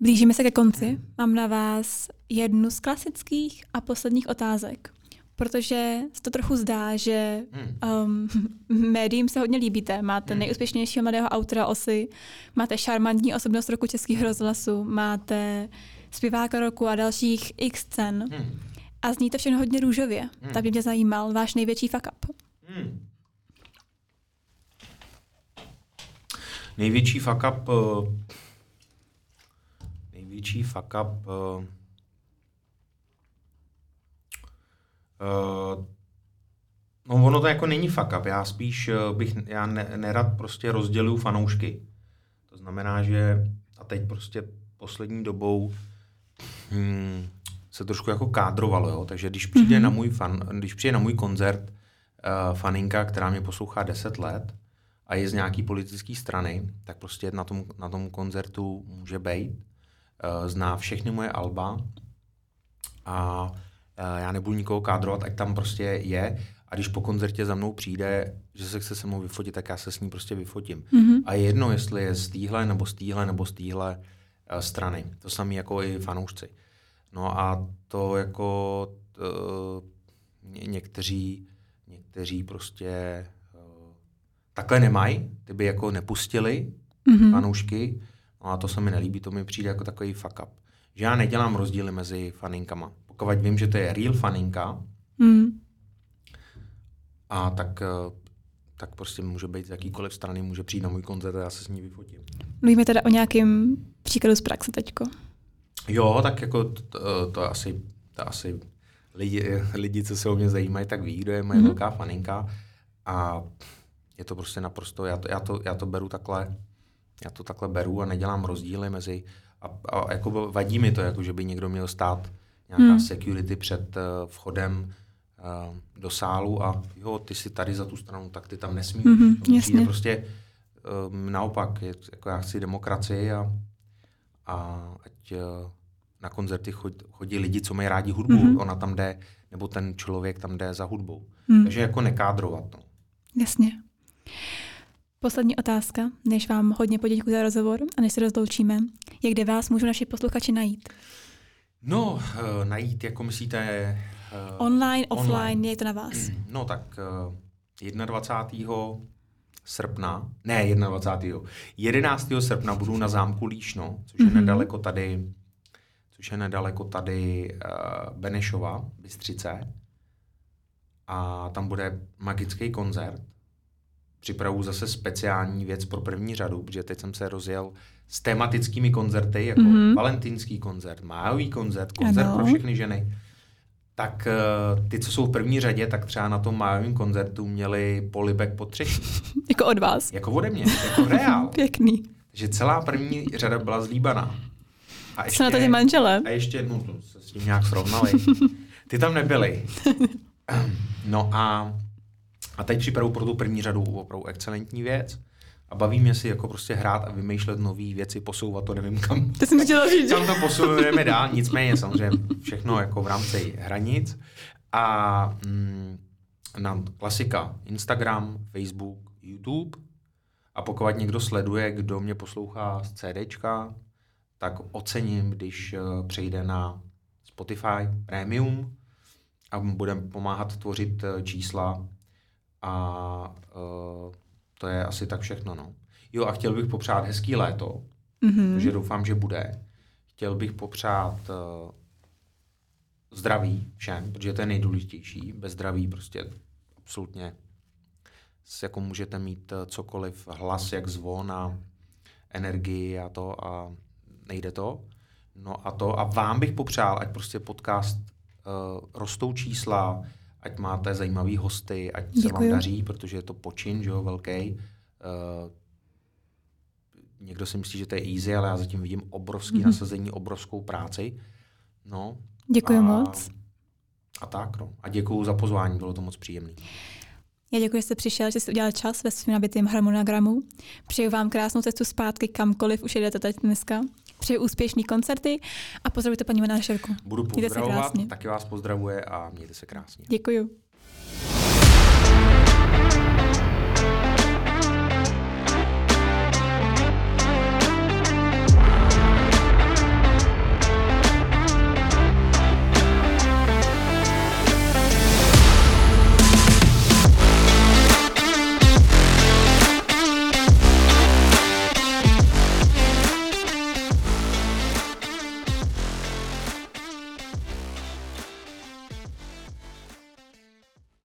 Blížíme se ke konci. Hmm. Mám na vás jednu z klasických a posledních otázek, protože se to trochu zdá, že um, médiím se hodně líbíte. Máte hmm. nejúspěšnějšího mladého autora osy, máte šarmantní osobnost roku českých rozhlasů, máte zpěváka roku a dalších x cen. Hmm. A zní to všechno hodně růžově. Hmm. Tak by mě zajímal váš největší fuck up. Hmm. Největší fuck up, uh, největší fuck up, uh, uh, no ono to jako není fuck up, já spíš bych, já ne, nerad prostě rozděluju fanoušky. To znamená, že a teď prostě poslední dobou hmm, se trošku jako kádrovalo, jo? takže když přijde, mm-hmm. na můj fan, když přijde na můj koncert uh, faninka, která mě poslouchá 10 let, a je z nějaký politické strany, tak prostě na tom, na tom koncertu může být. Uh, zná všechny moje alba a uh, já nebudu nikoho kádrovat, ať tam prostě je. A když po koncertě za mnou přijde, že se chce se mnou vyfotit, tak já se s ní prostě vyfotím. Mm-hmm. A je jedno, jestli je z týhle, nebo z týhle, nebo z týhle uh, strany. To samé jako i fanoušci. No a to jako uh, ně, někteří, někteří prostě uh, takhle nemají, ty by jako nepustili mm-hmm. fanoušky, no a to se mi nelíbí, to mi přijde jako takový fuck up. Že já nedělám rozdíly mezi faninkama. Pokud vím, že to je real faninka, mm. a tak, tak prostě může být z jakýkoliv strany, může přijít na můj koncert a já se s ní vyfotím. Mluvíme teda o nějakém příkladu z praxe teďko. Jo, tak jako to, to, asi, to asi lidi, lidi, co se o mě zajímají, tak ví, kdo je moje mm-hmm. velká faninka. A je to prostě naprosto, já to, já to, já to beru takhle, já to takhle beru a nedělám rozdíly mezi, a, a jako vadí mi to, jako že by někdo měl stát nějaká hmm. security před uh, vchodem uh, do sálu a jo, ty si tady za tu stranu, tak ty tam nesmíš. Mm-hmm, jasně. Prostě um, naopak, je, jako já chci demokracii a, a ať uh, na koncerty chodí, chodí lidi, co mají rádi hudbu, mm-hmm. ona tam jde, nebo ten člověk tam jde za hudbou. Mm. Takže jako nekádrovat. No. Jasně. Poslední otázka, než vám hodně poděkuji za rozhovor a než se rozloučíme. Jak kde vás můžou naši posluchači najít? No, uh, najít, jako myslíte... Uh, online, offline, online. je to na vás. No tak uh, 21. srpna, ne 21. 11. srpna budu na zámku Líšno, což je mm-hmm. nedaleko tady což je nedaleko tady uh, Benešova, Bystřice. A tam bude magický koncert. Připravu zase speciální věc pro první řadu, protože teď jsem se rozjel s tematickými koncerty, jako mm-hmm. valentýnský koncert, májový koncert, koncert ano. pro všechny ženy. Tak uh, ty, co jsou v první řadě, tak třeba na tom májovém koncertu měli polibek po třetí. jako od vás. Jako ode mě, jako reál. Pěkný. Takže celá první řada byla zlíbaná. A ještě, na to ty manžele? A ještě jednou se s tím nějak srovnali. Ty tam nebyly. No a, a teď připravu pro tu první řadu opravdu excelentní věc. A baví mě si jako prostě hrát a vymýšlet nové věci, posouvat to, nevím kam. To jsem chtěla říct. Tam to posunujeme dál, nicméně samozřejmě všechno jako v rámci hranic. A mm, na klasika Instagram, Facebook, YouTube. A pokud někdo sleduje, kdo mě poslouchá z CDčka, tak ocením, když eh, přejde na Spotify Premium a budeme pomáhat tvořit eh, čísla a uh, to je asi tak všechno. No. Jo a chtěl bych popřát hezký léto, mm-hmm. takže doufám, že bude. Chtěl bych popřát uh, zdraví všem, protože to je nejdůležitější. Bez zdraví prostě absolutně jako můžete mít cokoliv, hlas jak zvon a energii a to a nejde to. No a to, a vám bych popřál, ať prostě podcast uh, rostou čísla, ať máte zajímavý hosty, ať Děkuju. se vám daří, protože je to počin, že jo, velký. Uh, někdo si myslí, že to je easy, ale já zatím vidím obrovský mm-hmm. nasazení, obrovskou práci. No. Děkuji a, moc. A tak, no. A děkuji za pozvání, bylo to moc příjemné. Já děkuji, že jste přišel, že jste udělal čas ve svém nabitém harmonogramu. Přeju vám krásnou cestu zpátky kamkoliv už jedete teď dneska. Přeji úspěšný koncerty a pozdravujte paní manažerku. Budu pozdravovat, taky vás pozdravuje a mějte se krásně. Děkuji.